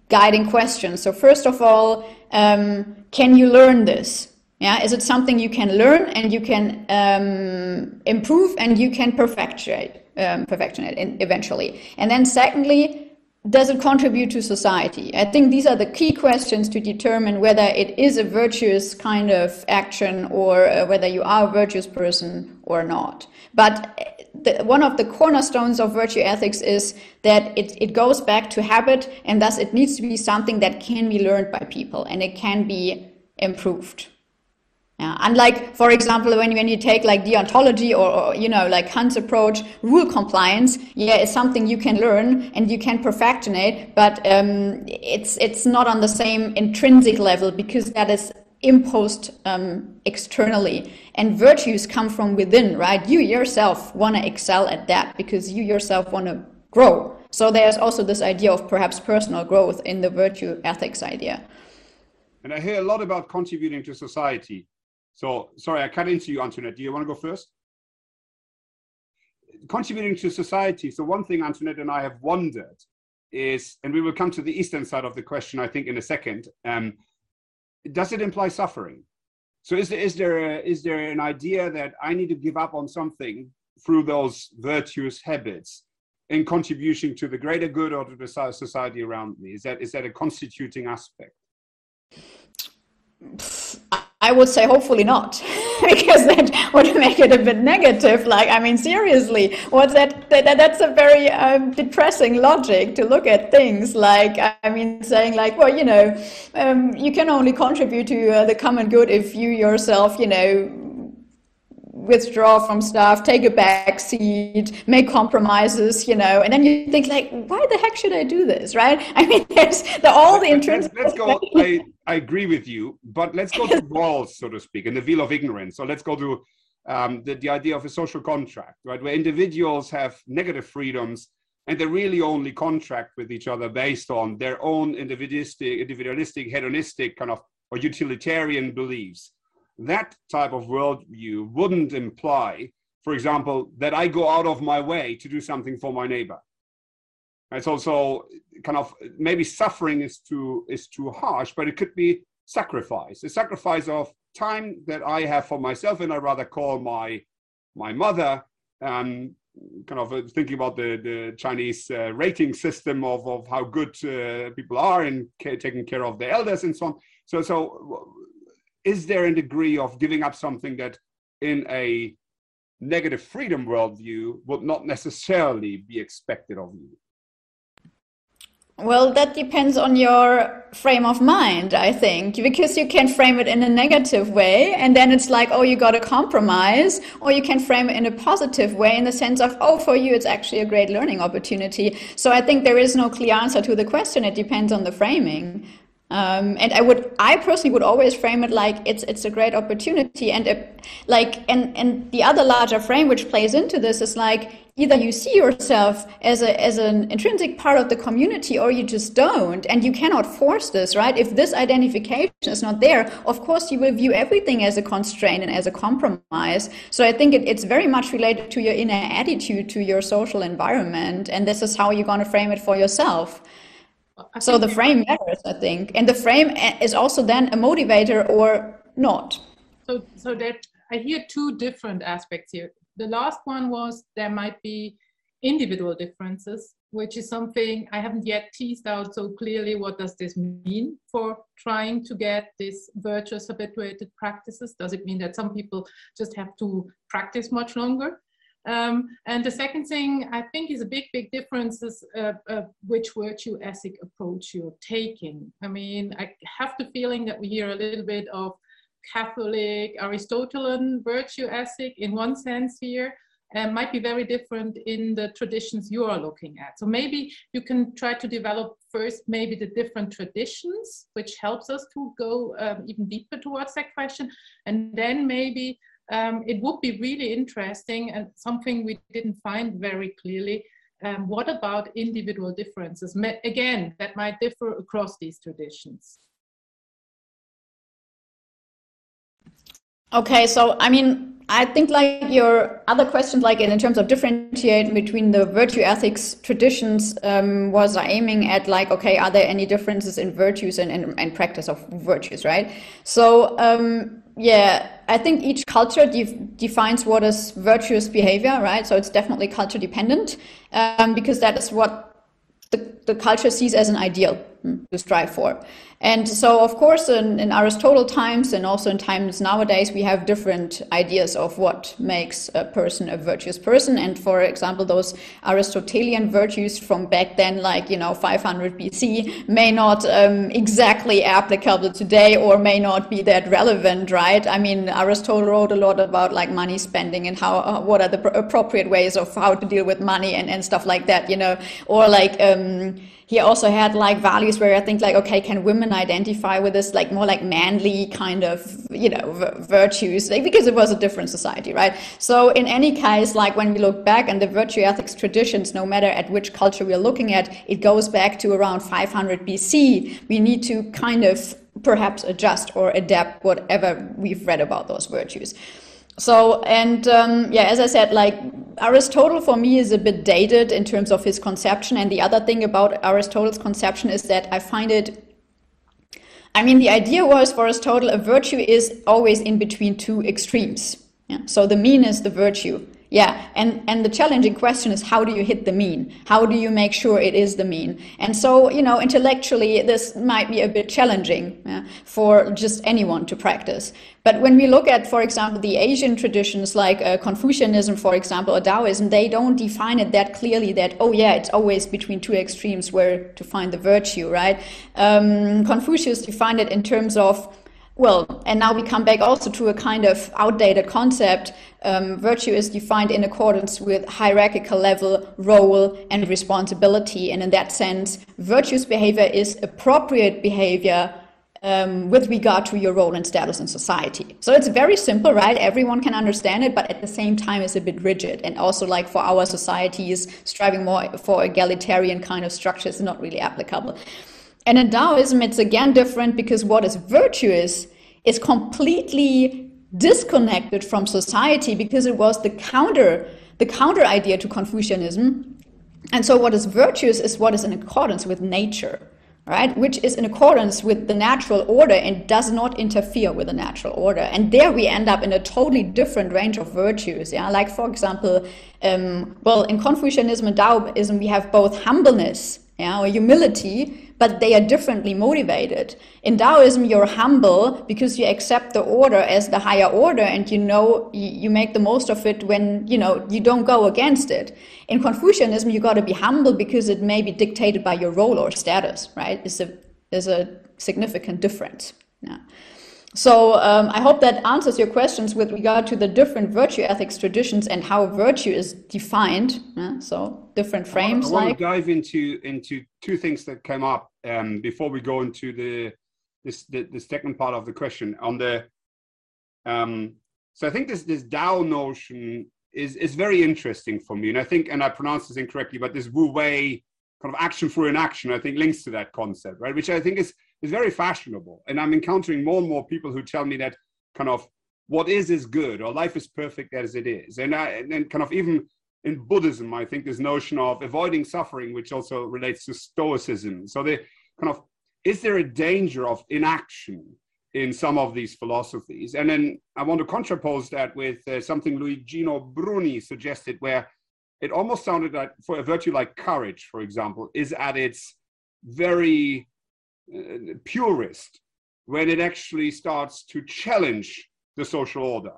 guiding questions. So first of all, um, can you learn this? Yeah, is it something you can learn and you can um, improve and you can perfectionate, um, perfectionate eventually? And then secondly, does it contribute to society? I think these are the key questions to determine whether it is a virtuous kind of action or uh, whether you are a virtuous person or not. But the, one of the cornerstones of virtue ethics is that it, it goes back to habit and thus it needs to be something that can be learned by people and it can be improved. Yeah. Unlike, for example, when, when you take like deontology or, or, you know, like Kant's approach, rule compliance, yeah, it's something you can learn and you can perfectionate, but um, it's, it's not on the same intrinsic level because that is imposed um, externally. And virtues come from within, right? You yourself want to excel at that because you yourself want to grow. So there's also this idea of perhaps personal growth in the virtue ethics idea. And I hear a lot about contributing to society. So, sorry, I cut into you, Antoinette. Do you want to go first? Contributing to society. So, one thing Antoinette and I have wondered is, and we will come to the eastern side of the question, I think, in a second. Um, does it imply suffering? So, is there is there a, is there an idea that I need to give up on something through those virtuous habits in contribution to the greater good or to the society around me? Is that is that a constituting aspect? I would say hopefully not, because that would make it a bit negative. Like, I mean, seriously, what's that? that that's a very um, depressing logic to look at things. Like, I mean, saying like, well, you know, um, you can only contribute to uh, the common good if you yourself, you know, withdraw from stuff, take a back seat, make compromises, you know, and then you think like, why the heck should I do this, right? I mean, there's the, all the intrinsic. Let's, let's go. I, I agree with you, but let's go to Rawls, so to speak, and the veil of ignorance. So let's go to um, the, the idea of a social contract, right, where individuals have negative freedoms and they really only contract with each other based on their own individualistic, individualistic, hedonistic kind of or utilitarian beliefs that type of worldview wouldn't imply, for example, that I go out of my way to do something for my neighbor. It's also kind of maybe suffering is too is too harsh, but it could be sacrifice, a sacrifice of time that I have for myself, and I rather call my my mother. Um, kind of uh, thinking about the the Chinese uh, rating system of of how good uh, people are in taking care of their elders and so on. So so is there a degree of giving up something that in a negative freedom worldview would not necessarily be expected of you? Well, that depends on your frame of mind, I think, because you can frame it in a negative way, and then it's like, oh, you got to compromise, or you can frame it in a positive way in the sense of, oh, for you, it's actually a great learning opportunity. So I think there is no clear answer to the question. It depends on the framing. Um, and I would, I personally would always frame it like it's it's a great opportunity, and a, like and and the other larger frame which plays into this is like either you see yourself as a as an intrinsic part of the community or you just don't, and you cannot force this, right? If this identification is not there, of course you will view everything as a constraint and as a compromise. So I think it, it's very much related to your inner attitude to your social environment, and this is how you're going to frame it for yourself so the frame matters, I think, and the frame is also then a motivator or not. So, so that I hear two different aspects here. The last one was there might be individual differences, which is something I haven't yet teased out so clearly. What does this mean for trying to get these virtuous habituated practices? Does it mean that some people just have to practice much longer? Um, and the second thing I think is a big, big difference is uh, uh, which virtue ethic approach you're taking. I mean, I have the feeling that we hear a little bit of Catholic Aristotelian virtue ethic in one sense here, and might be very different in the traditions you are looking at. So maybe you can try to develop first maybe the different traditions, which helps us to go um, even deeper towards that question, and then maybe um, it would be really interesting and something we didn't find very clearly um, what about individual differences? Again, that might differ across these traditions. Okay, so I mean, I think like your other questions, like in, terms of differentiating between the virtue ethics traditions, um, was aiming at like, okay, are there any differences in virtues and, and, and practice of virtues, right? So, um, yeah, I think each culture defines what is virtuous behavior, right? So it's definitely culture dependent, um, because that is what the, the culture sees as an ideal hmm, to strive for. And so, of course, in, in, Aristotle times and also in times nowadays, we have different ideas of what makes a person a virtuous person. And for example, those Aristotelian virtues from back then, like, you know, 500 BC, may not um, exactly applicable today or may not be that relevant, right? I mean, Aristotle wrote a lot about like money spending and how, uh, what are the appropriate ways of how to deal with money and, and stuff like that, you know, or like, um, he also had like values where I think like, okay, can women identify with this like more like manly kind of, you know, v- virtues like, because it was a different society, right? So in any case, like when we look back and the virtue ethics traditions, no matter at which culture we're looking at, it goes back to around 500 BC. We need to kind of perhaps adjust or adapt whatever we've read about those virtues. So, and um, yeah, as I said, like Aristotle for me is a bit dated in terms of his conception. And the other thing about Aristotle's conception is that I find it I mean, the idea was for Aristotle, a virtue is always in between two extremes. Yeah? So the mean is the virtue. Yeah, and, and the challenging question is how do you hit the mean? How do you make sure it is the mean? And so, you know, intellectually, this might be a bit challenging yeah, for just anyone to practice. But when we look at, for example, the Asian traditions like uh, Confucianism, for example, or Taoism, they don't define it that clearly that, oh, yeah, it's always between two extremes where to find the virtue, right? Um, Confucius defined it in terms of well, and now we come back also to a kind of outdated concept. Um, virtue is defined in accordance with hierarchical level, role, and responsibility. And in that sense, virtuous behavior is appropriate behavior um, with regard to your role and status in society. So it's very simple, right? Everyone can understand it, but at the same time, it's a bit rigid. And also, like for our societies, striving more for egalitarian kind of structure is not really applicable. And in Taoism, it's again different because what is virtuous is completely disconnected from society because it was the counter the counter idea to Confucianism. And so what is virtuous is what is in accordance with nature, right? Which is in accordance with the natural order and does not interfere with the natural order. And there we end up in a totally different range of virtues. Yeah, like for example, um, well, in Confucianism and Taoism, we have both humbleness, yeah, or humility, but they are differently motivated. In Taoism, you're humble because you accept the order as the higher order and you know you make the most of it when you know you don't go against it. In Confucianism, you got to be humble because it may be dictated by your role or status, right? Is a is a significant difference. Yeah. So um, I hope that answers your questions with regard to the different virtue ethics traditions and how virtue is defined. Yeah? So different frames. I, I want like... to dive into into two things that came up um, before we go into the this the, the second part of the question on the. Um, so I think this this Dao notion is is very interesting for me, and I think, and I pronounce this incorrectly, but this Wu Wei kind of action for inaction, I think links to that concept, right? Which I think is is very fashionable. And I'm encountering more and more people who tell me that kind of what is is good or life is perfect as it is. And I and then kind of even in Buddhism, I think this notion of avoiding suffering, which also relates to Stoicism. So the kind of is there a danger of inaction in some of these philosophies? And then I want to contrapose that with uh, something Luigino Bruni suggested, where it almost sounded like for a virtue like courage, for example, is at its very uh, purist when it actually starts to challenge the social order.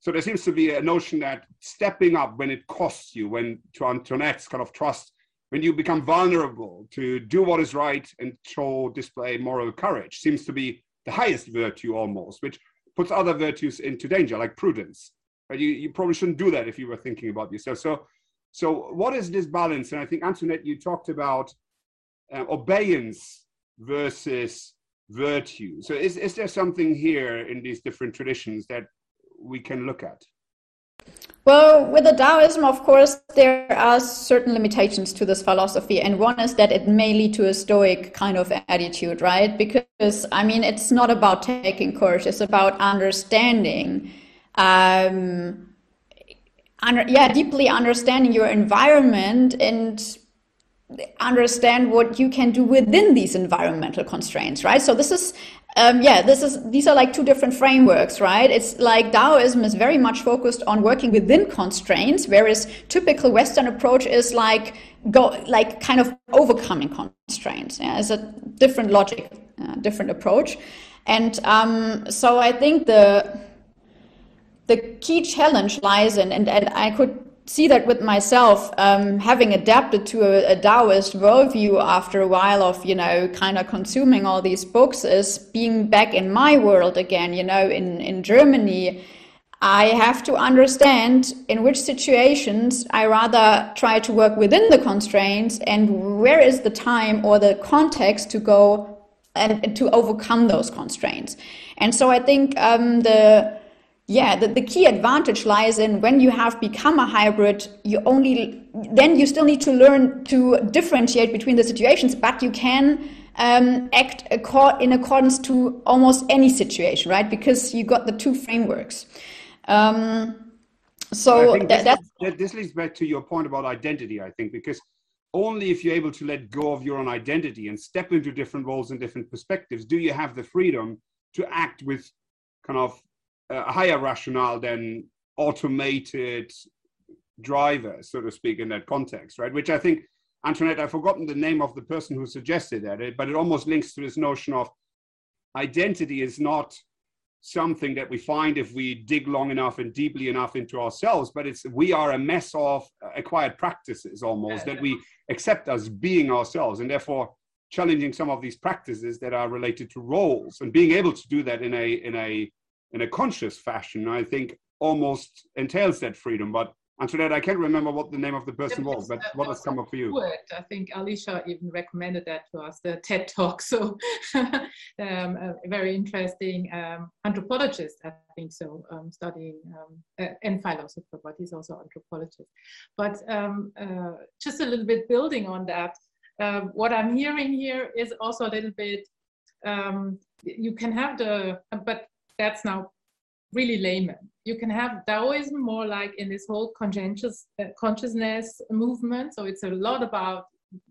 So there seems to be a notion that stepping up when it costs you, when to Antoinette's kind of trust, when you become vulnerable to do what is right and show, display moral courage, seems to be the highest virtue almost, which puts other virtues into danger, like prudence. But you, you probably shouldn't do that if you were thinking about yourself. So, so what is this balance? And I think Antoinette, you talked about uh, obeyance versus virtue. So is, is there something here in these different traditions that we can look at? Well, with the Taoism, of course, there are certain limitations to this philosophy. And one is that it may lead to a Stoic kind of attitude, right? Because, I mean, it's not about taking courage, it's about understanding. Um, under, yeah, deeply understanding your environment and understand what you can do within these environmental constraints, right? So this is um, yeah, this is these are like two different frameworks, right? It's like Taoism is very much focused on working within constraints, whereas typical Western approach is like go like kind of overcoming constraints. Yeah, it's a different logic, uh, different approach, and um, so I think the the key challenge lies in, and, and I could see that with myself, um, having adapted to a, a, Taoist worldview after a while of, you know, kind of consuming all these books, is being back in my world again, you know, in, in Germany. I have to understand in which situations I rather try to work within the constraints and where is the time or the context to go and, to overcome those constraints. And so I think um, the yeah, the, the key advantage lies in when you have become a hybrid, you only, then you still need to learn to differentiate between the situations, but you can um, act in accordance to almost any situation, right? Because you got the two frameworks. Um, so that, this, this leads back to your point about identity, I think, because only if you're able to let go of your own identity and step into different roles and different perspectives do you have the freedom to act with kind of a higher rationale than automated drivers, so to speak, in that context, right? Which I think, Antoinette, I've forgotten the name of the person who suggested that, eh, but it almost links to this notion of identity is not something that we find if we dig long enough and deeply enough into ourselves, but it's we are a mess of acquired practices almost that we accept as being ourselves, and therefore challenging some of these practices that are related to roles and being able to do that in a in a in a conscious fashion, I think almost entails that freedom. But Antoinette, I can't remember what the name of the person was, but what has come up for you? I think Alicia even recommended that to us, the TED Talk. So, um, a very interesting um, anthropologist, I think so, um, studying um, uh, and philosopher, but he's also anthropologist. But um, uh, just a little bit building on that, uh, what I'm hearing here is also a little bit. Um, you can have the, but that's now really layman. You can have Taoism more like in this whole conscious, uh, consciousness movement. So it's a lot about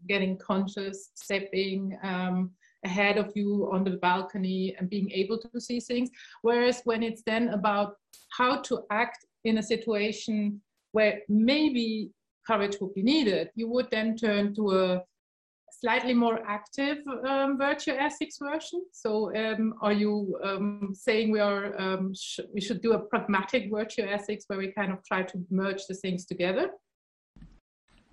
getting conscious, stepping um, ahead of you on the balcony and being able to see things. Whereas when it's then about how to act in a situation where maybe courage would be needed, you would then turn to a slightly more active um, virtue ethics version. So um, are you um, saying we are um, sh we should do a pragmatic virtue ethics where we kind of try to merge the things together?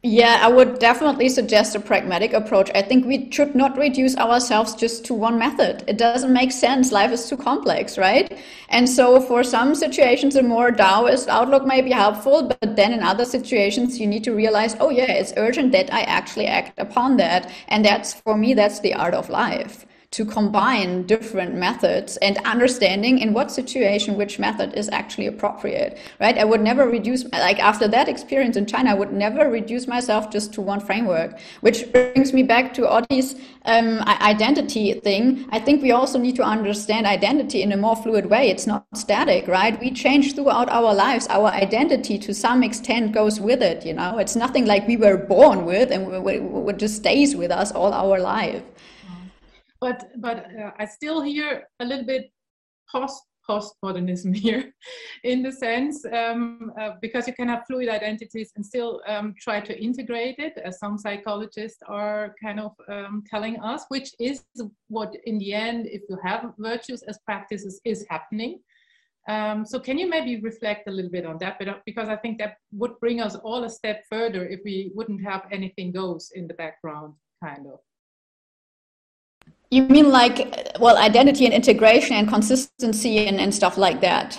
Yeah, I would definitely suggest a pragmatic approach. I think we should not reduce ourselves just to one method. It doesn't make sense. Life is too complex, right? And so, for some situations, a more Taoist outlook may be helpful, but then in other situations, you need to realize, oh, yeah, it's urgent that I actually act upon that. And that's, for me, that's the art of life to combine different methods and understanding in what situation which method is actually appropriate right? I would never reduce like after that experience in china i would never reduce myself just to one framework which brings me back to Otti's um, identity thing. I think we also need to understand identity in a more fluid way. It's not static right? We change throughout our lives. Our identity to some extent goes with it you know? It's nothing like we were born with and it just stays with us all our life but but uh, I still hear a little bit post postmodernism here, in the sense um, uh, because you can have fluid identities and still um, try to integrate it, as some psychologists are kind of um, telling us, which is what in the end, if you have virtues as practices, is happening. Um, so can you maybe reflect a little bit on that? But uh, because I think that would bring us all a step further if we wouldn't have anything goes in the background, kind of. You mean like, well, identity and integration and consistency and, and stuff like that?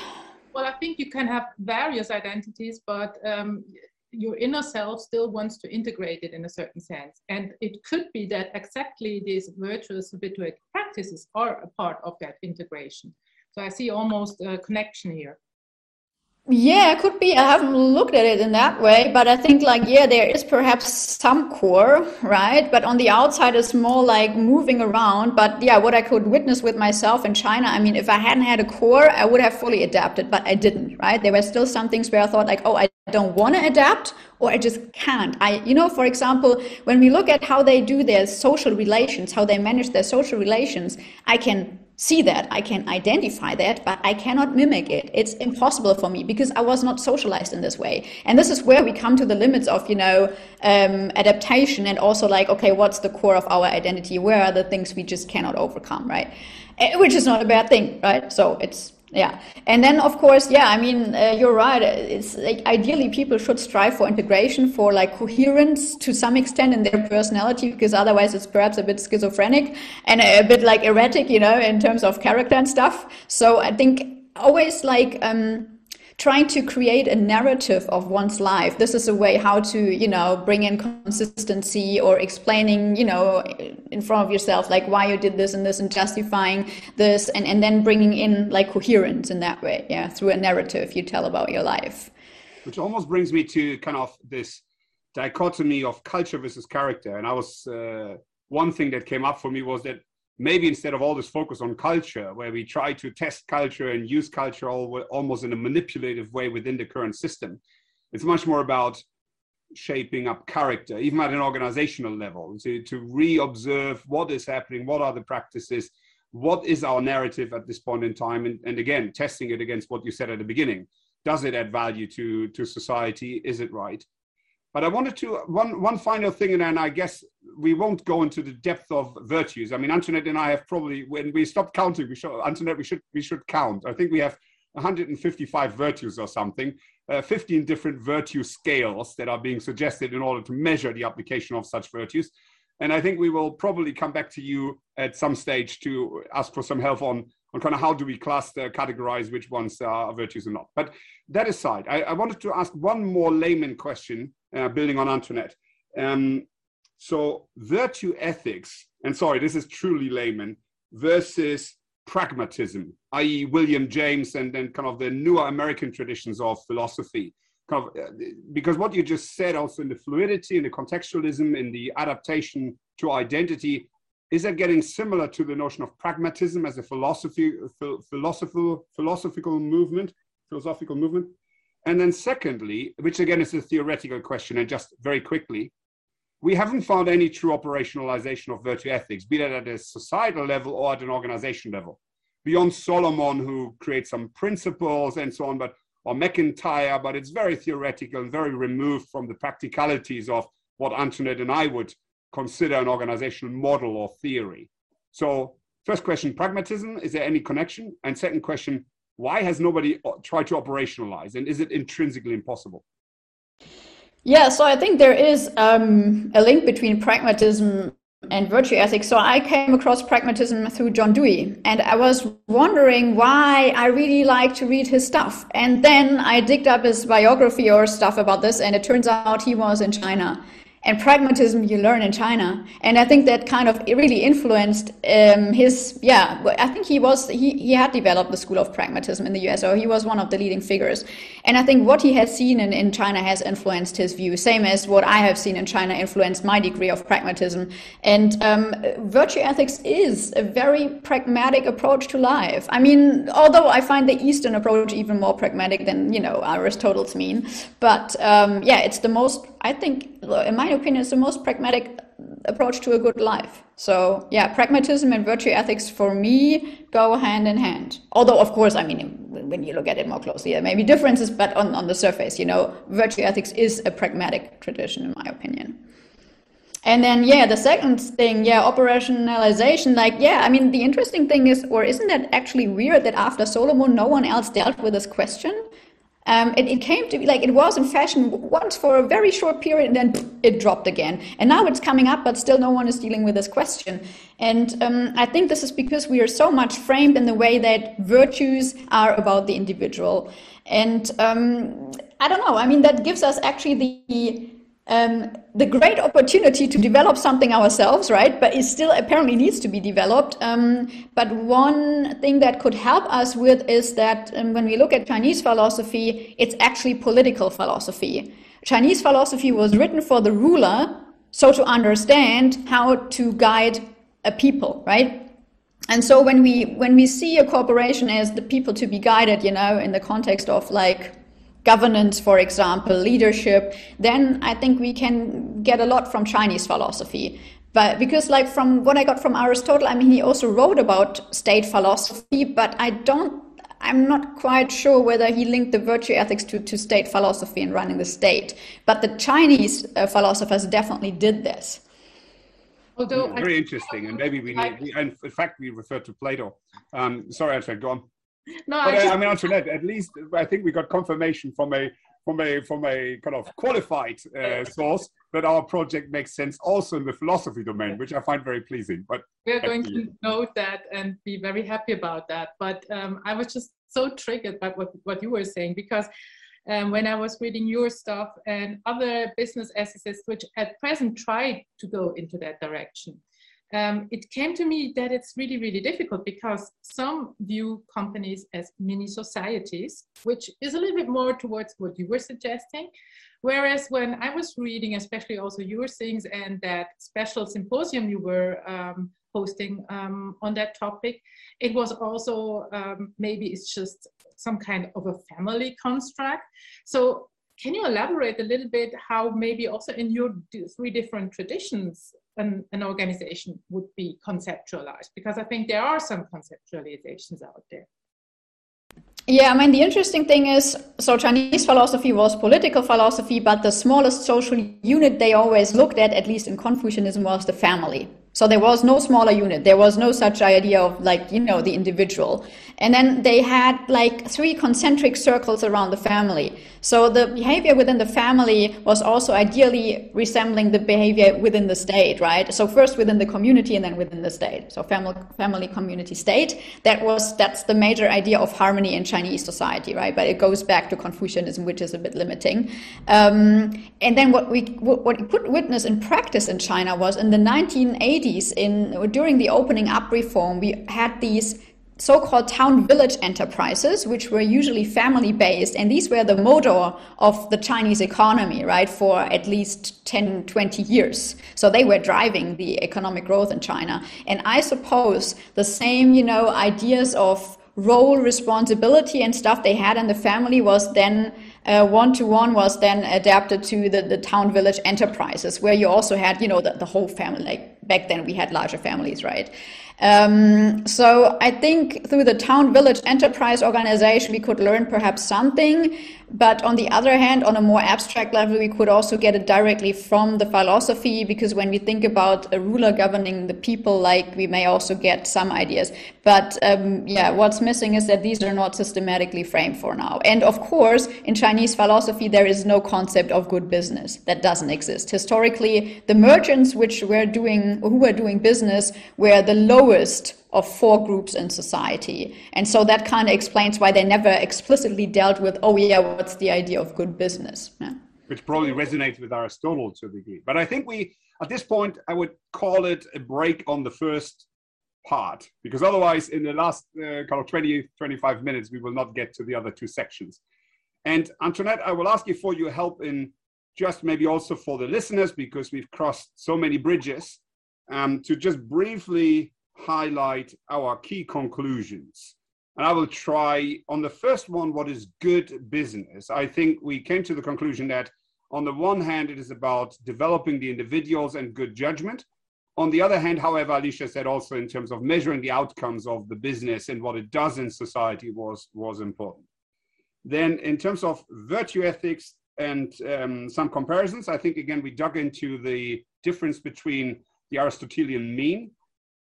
Well, I think you can have various identities, but um, your inner self still wants to integrate it in a certain sense. And it could be that exactly these virtuous habitual practices are a part of that integration. So I see almost a connection here. Yeah, it could be. I haven't looked at it in that way, but I think like yeah, there is perhaps some core, right? But on the outside, it's more like moving around. But yeah, what I could witness with myself in China, I mean, if I hadn't had a core, I would have fully adapted, but I didn't, right? There were still some things where I thought like, oh, I don't want to adapt, or I just can't. I, you know, for example, when we look at how they do their social relations, how they manage their social relations, I can see that, I can identify that, but I cannot mimic it. It's impossible for me because I was not socialized in this way. And this is where we come to the limits of, you know, um, adaptation and also like, okay, what's the core of our identity? Where are the things we just cannot overcome, right? Eh, which is not a bad thing, right? So it's yeah. And then of course yeah i mean uh, you're right. It's like ideally people should strive for integration for like coherence to some extent in their personality because otherwise it's perhaps a bit schizophrenic and a, bit like erratic you know in terms of character and stuff. So i think always like um trying to create a narrative of one's life. This is a way how to, you know, bring in consistency or explaining, you know, in front of yourself, like why you did this and this and justifying this and, and then bringing in like coherence in that way. Yeah. Through a narrative you tell about your life. Which almost brings me to kind of this dichotomy of culture versus character. And I was, uh, one thing that came up for me was that maybe instead of all this focus on culture, where we try to test culture and use culture all, almost in a manipulative way within the current system, it's much more about shaping up character, even at an organizational level, to, to re-observe what is happening, what are the practices, what is our narrative at this point in time, and, and again, testing it against what you said at the beginning. Does it add value to, to society? Is it right? But I wanted to one one final thing, and then I guess we won't go into the depth of virtues. I mean, Antoinette and I have probably when we stopped counting, we should Antoinette, we should we should count. I think we have 155 virtues or something, uh, 15 different virtue scales that are being suggested in order to measure the application of such virtues. And I think we will probably come back to you at some stage to ask for some help on, on kind of how do we cluster, categorize which ones are virtues or not. But that aside, I, I wanted to ask one more layman question, uh, building on Antoinette. Um, so virtue ethics, and sorry, this is truly layman, versus pragmatism, i.e., William James and then kind of the newer American traditions of philosophy. Kind of, uh, because what you just said also in the fluidity, in the contextualism, in the adaptation to identity, is that getting similar to the notion of pragmatism as a philosophy, philosophical, philosophical movement, philosophical movement? And then secondly, which again is a theoretical question, and just very quickly, we haven't found any true operationalization of virtue ethics, be that at a societal level or at an organization level. Beyond Solomon, who creates some principles and so on, but or MacIntyre, but it's very theoretical and very removed from the practicalities of what Antoinette and I would consider an organizational model or theory. So, first question pragmatism, is there any connection? And second question, why has nobody tried to operationalize? And is it intrinsically impossible? Yeah, so I think there is um, a link between pragmatism and virtue ethics. So I came across pragmatism through John Dewey, and I was wondering why I really like to read his stuff. And then I digged up his biography or stuff about this, and it turns out he was in China and pragmatism you learn in China. And I think that kind of really influenced um, his, yeah, I think he was, he, he had developed the school of pragmatism in the US, so he was one of the leading figures. And I think what he has seen in, in China has influenced his view, same as what I have seen in China influenced my degree of pragmatism. And um, virtue ethics is a very pragmatic approach to life. I mean, although I find the Eastern approach even more pragmatic than, you know, Aristotle's mean, but um, yeah, it's the most, I think, in my opinion, it's the most pragmatic approach to a good life. So yeah, pragmatism and virtue ethics for me go hand in hand. Although of course, I mean, when you look at it more closely, there may be differences, but on, on the surface, you know, virtue ethics is a pragmatic tradition in my opinion. And then, yeah, the second thing, yeah, operationalization. Like, yeah, I mean, the interesting thing is, or isn't that actually weird that after Solomon, no one else dealt with this question? Um, it, it, came to be like it was in fashion once for a very short period and then it dropped again. And now it's coming up, but still no one is dealing with this question. And um, I think this is because we are so much framed in the way that virtues are about the individual. And um, I don't know, I mean, that gives us actually the um, the great opportunity to develop something ourselves, right? But it still apparently needs to be developed. Um, but one thing that could help us with is that um, when we look at Chinese philosophy, it's actually political philosophy. Chinese philosophy was written for the ruler, so to understand how to guide a people, right? And so when we when we see a corporation as the people to be guided, you know, in the context of like governance, for example, leadership, then I think we can get a lot from Chinese philosophy. But because like from what I got from Aristotle, I mean, he also wrote about state philosophy, but I don't, I'm not quite sure whether he linked the virtue ethics to, to state philosophy and running the state. But the Chinese uh, philosophers definitely did this. Although very I, interesting, and maybe we need. We, and in fact, we refer to Plato. Um, sorry, Antoinette, go on. No, but, I, just, I mean, Antoinette. At least I think we got confirmation from a from a from a kind of qualified uh, source that our project makes sense also in the philosophy domain, which I find very pleasing. But we're going to note that and be very happy about that. But um, I was just so triggered by what what you were saying because um, when I was reading your stuff and other business essayists, which at present try to go into that direction. Um, it came to me that it's really, really difficult because some view companies as mini societies, which is a little bit more towards what you were suggesting. Whereas when I was reading, especially also your things and that special symposium you were um, hosting um, on that topic, it was also um, maybe it's just some kind of a family construct. So can you elaborate a little bit how maybe also in your three different traditions an, an organization would be conceptualized? Because I think there are some conceptualizations out there. Yeah, I mean, the interesting thing is so Chinese philosophy was political philosophy, but the smallest social unit they always looked at, at least in Confucianism, was the family. So there was no smaller unit. There was no such idea of like, you know, the individual. And then they had like three concentric circles around the family. So the behavior within the family was also ideally resembling the behavior within the state, right? So first within the community and then within the state. So family, family, community, state. That was, that's the major idea of harmony in Chinese society, right? But it goes back to Confucianism, which is a bit limiting. Um, and then what we, what we could witness in practice in China was in the 1980s, in during the opening up reform, we had these so-called town village enterprises, which were usually family based. And these were the motor of the Chinese economy, right, for at least 10, 20 years. So they were driving the economic growth in China. And I suppose the same, you know, ideas of role, responsibility and stuff they had in the family was then one to one was then adapted to the, the town village enterprises where you also had, you know, the, the whole family. Like back then we had larger families, right? Um, so I think through the town village enterprise organization, we could learn perhaps something. But on the other hand, on a more abstract level, we could also get it directly from the philosophy, because when we think about a ruler governing the people, like we may also get some ideas. But um, yeah, what's missing is that these are not systematically framed for now. And of course, in Chinese philosophy, there is no concept of good business. That doesn't exist. Historically, the merchants which were doing, who were doing business were the lowest of four groups in society. And so that kind of explains why they never explicitly dealt with, oh, yeah, what's the idea of good business? Yeah. Which probably resonates with Aristotle to a degree. But I think we, at this point, I would call it a break on the first part, because otherwise, in the last uh, kind of 20, 25 minutes, we will not get to the other two sections. And Antoinette, I will ask you for your help in just maybe also for the listeners, because we've crossed so many bridges, um, to just briefly highlight our key conclusions. And I will try on the first one what is good business. I think we came to the conclusion that on the one hand, it is about developing the individuals and good judgment. On the other hand, however, Alicia said also in terms of measuring the outcomes of the business and what it does in society was, was important. Then, in terms of virtue ethics and um, some comparisons, I think again we dug into the difference between the Aristotelian mean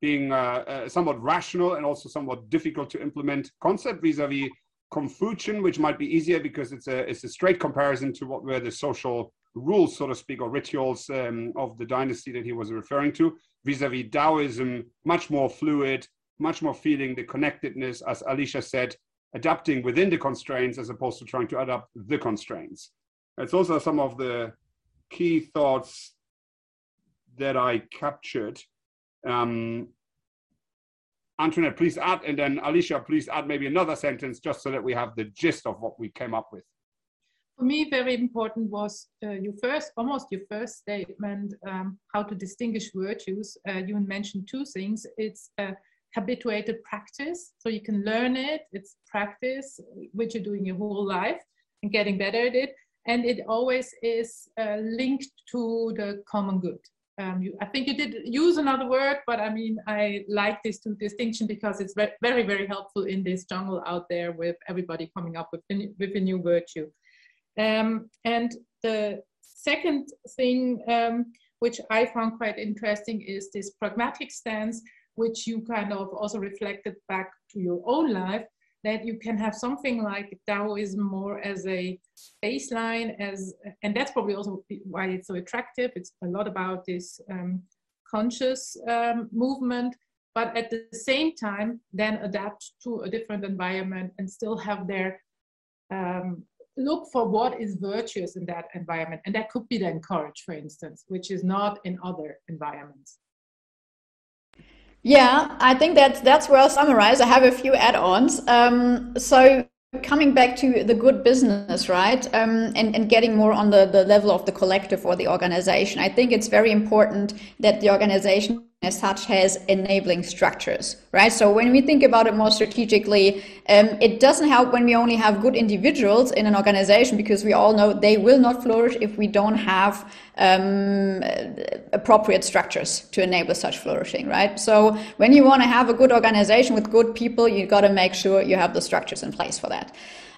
being uh, uh, somewhat rational and also somewhat difficult to implement concept vis-a-vis Confucian, which might be easier because it's a it's a straight comparison to what were the social rules, so to speak, or rituals um, of the dynasty that he was referring to. Vis-a-vis Taoism, much more fluid, much more feeling the connectedness, as Alicia said, adapting within the constraints as opposed to trying to adapt the constraints. It's also some of the key thoughts that I captured. Um, Antoinette, please add, and then Alicia, please add maybe another sentence just so that we have the gist of what we came up with. For me, very important was uh, your first, almost your first statement, um, how to distinguish virtues. Uh, you mentioned two things. It's a habituated practice, so you can learn it. It's practice, which you're doing your whole life and getting better at it. And it always is uh, linked to the common good um, you, I think you did use another word, but I mean, I like this distinction because it's very, very helpful in this jungle out there with everybody coming up with, with a new virtue. Um, and the second thing, um, which I found quite interesting, is this pragmatic stance, which you kind of also reflected back to your own life, that you can have something like Taoism more as a baseline, as and that's probably also why it's so attractive. It's a lot about this um, conscious um, movement, but at the same time, then adapt to a different environment and still have their um, look for what is virtuous in that environment, and that could be then courage, for instance, which is not in other environments. Yeah, I think that's that's well summarized. I have a few add-ons. Um, so coming back to the good business, right, um, and and getting more on the the level of the collective or the organization, I think it's very important that the organization such has enabling structures, right? So when we think about it more strategically, um, it doesn't help when we only have good individuals in an organization because we all know they will not flourish if we don't have um, appropriate structures to enable such flourishing, right? So when you want to have a good organization with good people, you got to make sure you have the structures in place for that.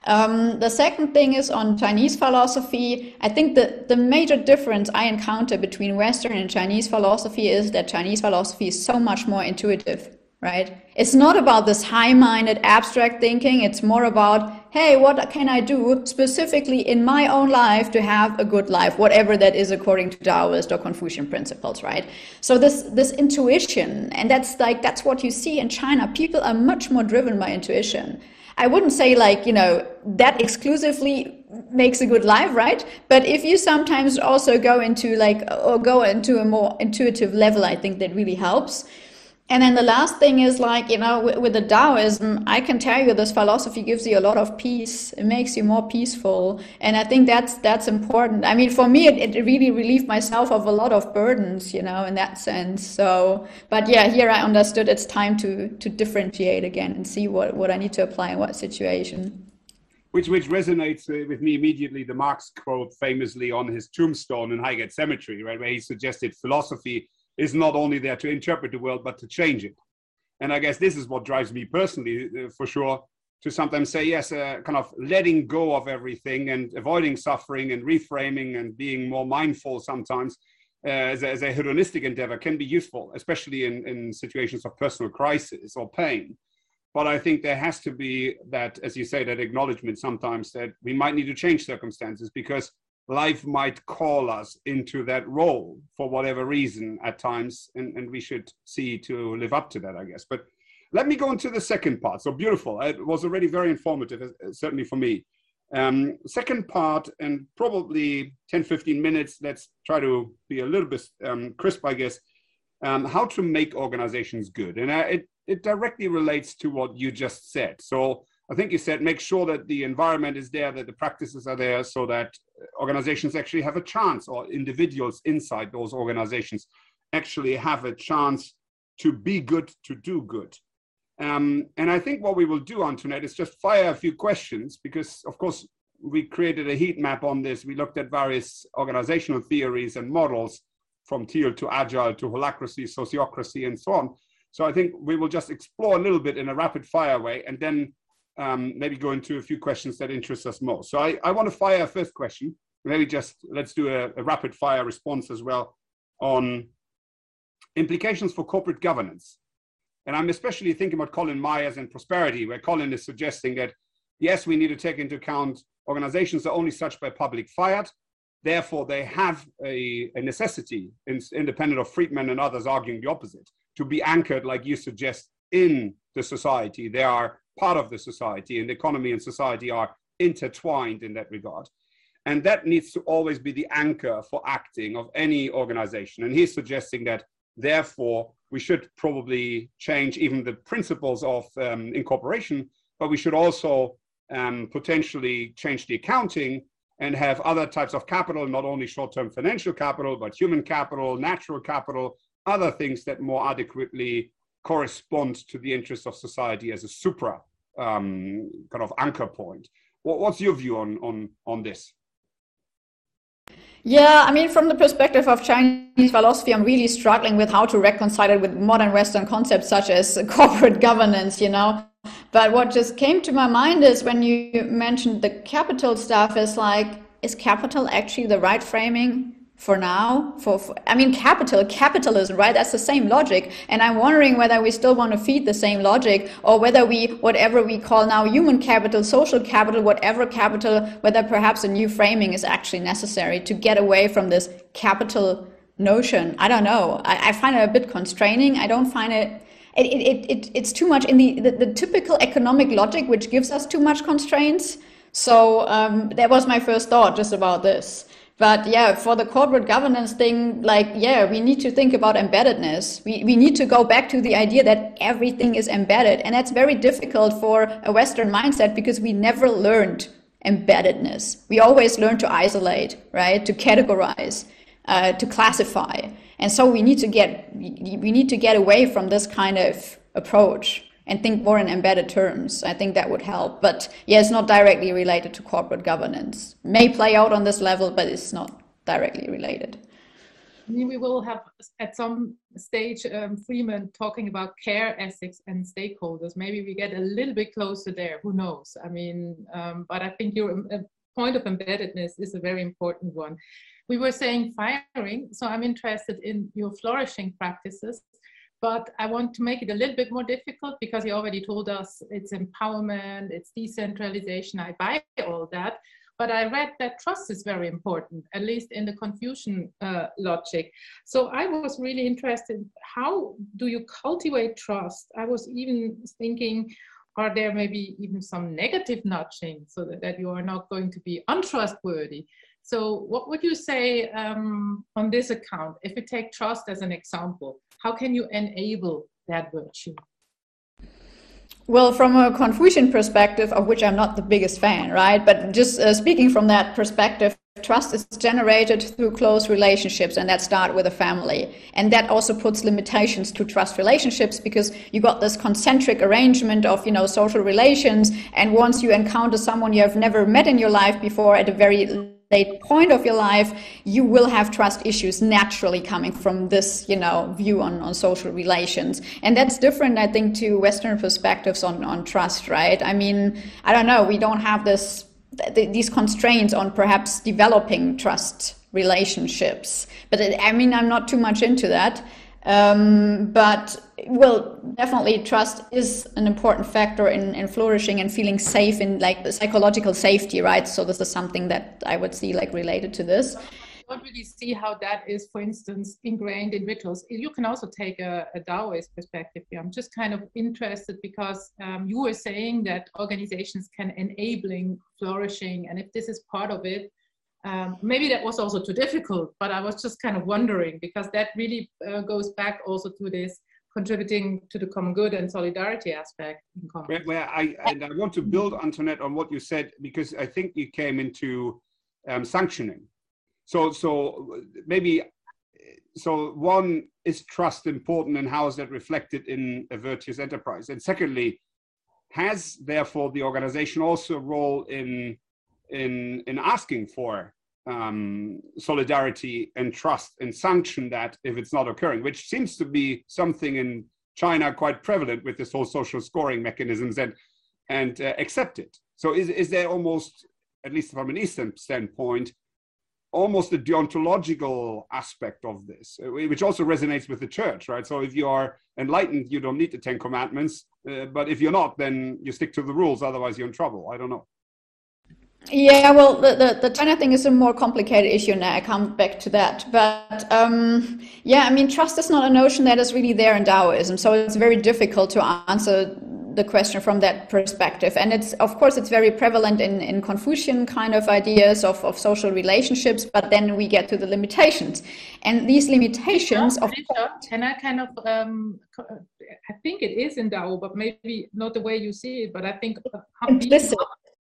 Um, the second thing is on Chinese philosophy. I think the, the major difference I encounter between Western and Chinese philosophy is that Chinese philosophy is so much more intuitive, right? It's not about this high minded abstract thinking. It's more about, hey, what can I do specifically in my own life to have a good life, whatever that is according to Taoist or Confucian principles, right? So this, this intuition, and that's like, that's what you see in China. People are much more driven by intuition. I wouldn't say like, you know, that exclusively makes a good life, right? But if you sometimes also go into like, or go into a more intuitive level, I think that really helps. And then the last thing is like, you know, with, with, the Taoism, I can tell you this philosophy gives you a lot of peace. It makes you more peaceful. And I think that's, that's important. I mean, for me, it, it really relieved myself of a lot of burdens, you know, in that sense. So, but yeah, here I understood it's time to, to differentiate again and see what, what I need to apply in what situation. Which, which resonates uh, with me immediately, the Marx quote famously on his tombstone in Highgate Cemetery, right, where he suggested philosophy is not only there to interpret the world, but to change it. And I guess this is what drives me personally, uh, for sure, to sometimes say, yes, uh, kind of letting go of everything and avoiding suffering and reframing and being more mindful sometimes uh, as, a, as, a, hedonistic endeavor can be useful, especially in, in situations of personal crisis or pain. But I think there has to be that, as you say, that acknowledgement sometimes that we might need to change circumstances because life might call us into that role for whatever reason at times, and, and we should see to live up to that, I guess. But let me go into the second part. So beautiful. It was already very informative, uh, certainly for me. Um, second part, and probably 10, 15 minutes, let's try to be a little bit um, crisp, I guess, um, how to make organizations good. And uh, it, it directly relates to what you just said. So I think you said make sure that the environment is there, that the practices are there, so that organizations actually have a chance, or individuals inside those organizations actually have a chance to be good, to do good. Um, and I think what we will do, Antoinette, is just fire a few questions because, of course, we created a heat map on this. We looked at various organizational theories and models from teal to agile to holacracy, sociocracy, and so on. So I think we will just explore a little bit in a rapid fire way and then um, maybe go into a few questions that interest us most. So I, I want to fire a first question. Maybe just let's do a, a rapid fire response as well on implications for corporate governance. And I'm especially thinking about Colin Myers and prosperity, where Colin is suggesting that yes, we need to take into account organizations are only such by public fiat. Therefore, they have a, a necessity, in, independent of Friedman and others arguing the opposite, to be anchored, like you suggest, in the society. They are part of the society, and the economy and society are intertwined in that regard. And that needs to always be the anchor for acting of any organization. And he's suggesting that, therefore, we should probably change even the principles of um, incorporation, but we should also um, potentially change the accounting and have other types of capital, not only short term financial capital, but human capital, natural capital, other things that more adequately correspond to the interests of society as a supra um, kind of anchor point. What, what's your view on, on, on this? Yeah, I mean, from the perspective of Chinese philosophy, I'm really struggling with how to reconcile it with modern Western concepts such as corporate governance, you know. But what just came to my mind is when you mentioned the capital stuff, is like, is capital actually the right framing for now? For, for, I mean, capital, capitalism, right? That's the same logic. And I'm wondering whether we still want to feed the same logic or whether we, whatever we call now human capital, social capital, whatever capital, whether perhaps a new framing is actually necessary to get away from this capital notion. I don't know. I, I find it a bit constraining. I don't find it it, it, it, it's too much in the, the, the, typical economic logic, which gives us too much constraints. So um, that was my first thought just about this. But yeah, for the corporate governance thing, like, yeah, we need to think about embeddedness. We, we need to go back to the idea that everything is embedded. And that's very difficult for a Western mindset because we never learned embeddedness. We always learn to isolate, right? To categorize, uh, to classify. And so we need to get we need to get away from this kind of approach and think more in embedded terms. I think that would help. But yeah, it's not directly related to corporate governance. May play out on this level, but it's not directly related. We will have at some stage um, Freeman talking about care ethics and stakeholders. Maybe we get a little bit closer there. Who knows? I mean, um, but I think your uh, point of embeddedness is a very important one we were saying firing, so I'm interested in your flourishing practices, but I want to make it a little bit more difficult because you already told us it's empowerment, it's decentralization. I buy all that. But I read that trust is very important, at least in the Confucian uh, logic. So I was really interested how do you cultivate trust? I was even thinking, are there maybe even some negative nudging so that, that you are not going to be untrustworthy? So, what would you say um, on this account? If we take trust as an example, how can you enable that virtue? Well, from a Confucian perspective, of which I'm not the biggest fan, right? But just uh, speaking from that perspective, trust is generated through close relationships, and that start with a family. And that also puts limitations to trust relationships because you got this concentric arrangement of, you know, social relations. And once you encounter someone you have never met in your life before at a very late point of your life, you will have trust issues naturally coming from this, you know, view on, on social relations. And that's different, I think, to Western perspectives on, on trust, right? I mean, I don't know, we don't have this th- these constraints on perhaps developing trust relationships. But it, I mean, I'm not too much into that. Um, but well, definitely trust is an important factor in, in flourishing and feeling safe in like the psychological safety, right? So this is something that I would see like related to this. I don't really see how that is, for instance, ingrained in rituals. You can also take a, a Taoist perspective here. I'm just kind of interested because um, you were saying that organizations can enabling flourishing, and if this is part of it, um, maybe that was also too difficult, but I was just kind of wondering because that really uh, goes back also to this contributing to the common good and solidarity aspect. Where, where I and I want to build Antoinette on what you said because I think you came into um, sanctioning. So so maybe so one is trust important and how is that reflected in a virtuous enterprise? And secondly, has therefore the organization also a role in in in asking for um, solidarity and trust and sanction that if it's not occurring, which seems to be something in China quite prevalent with this whole social scoring mechanisms and and uh, accept it. So is is there almost, at least from an Eastern standpoint, almost a deontological aspect of this, uh, which also resonates with the church, right? So if you are enlightened, you don't need the Ten Commandments, uh, but if you're not, then you stick to the rules. Otherwise, you're in trouble. I don't know. Yeah, well, the, the, the, China thing is a more complicated issue, and I come back to that. But um, yeah, I mean, trust is not a notion that is really there in Taoism, so it's very difficult to answer the question from that perspective. And it's, of course, it's very prevalent in, in Confucian kind of ideas of, of social relationships, but then we get to the limitations. And these limitations of. Can I kind of, um, I think it is in Dao, but maybe not the way you see it, but I think implicit.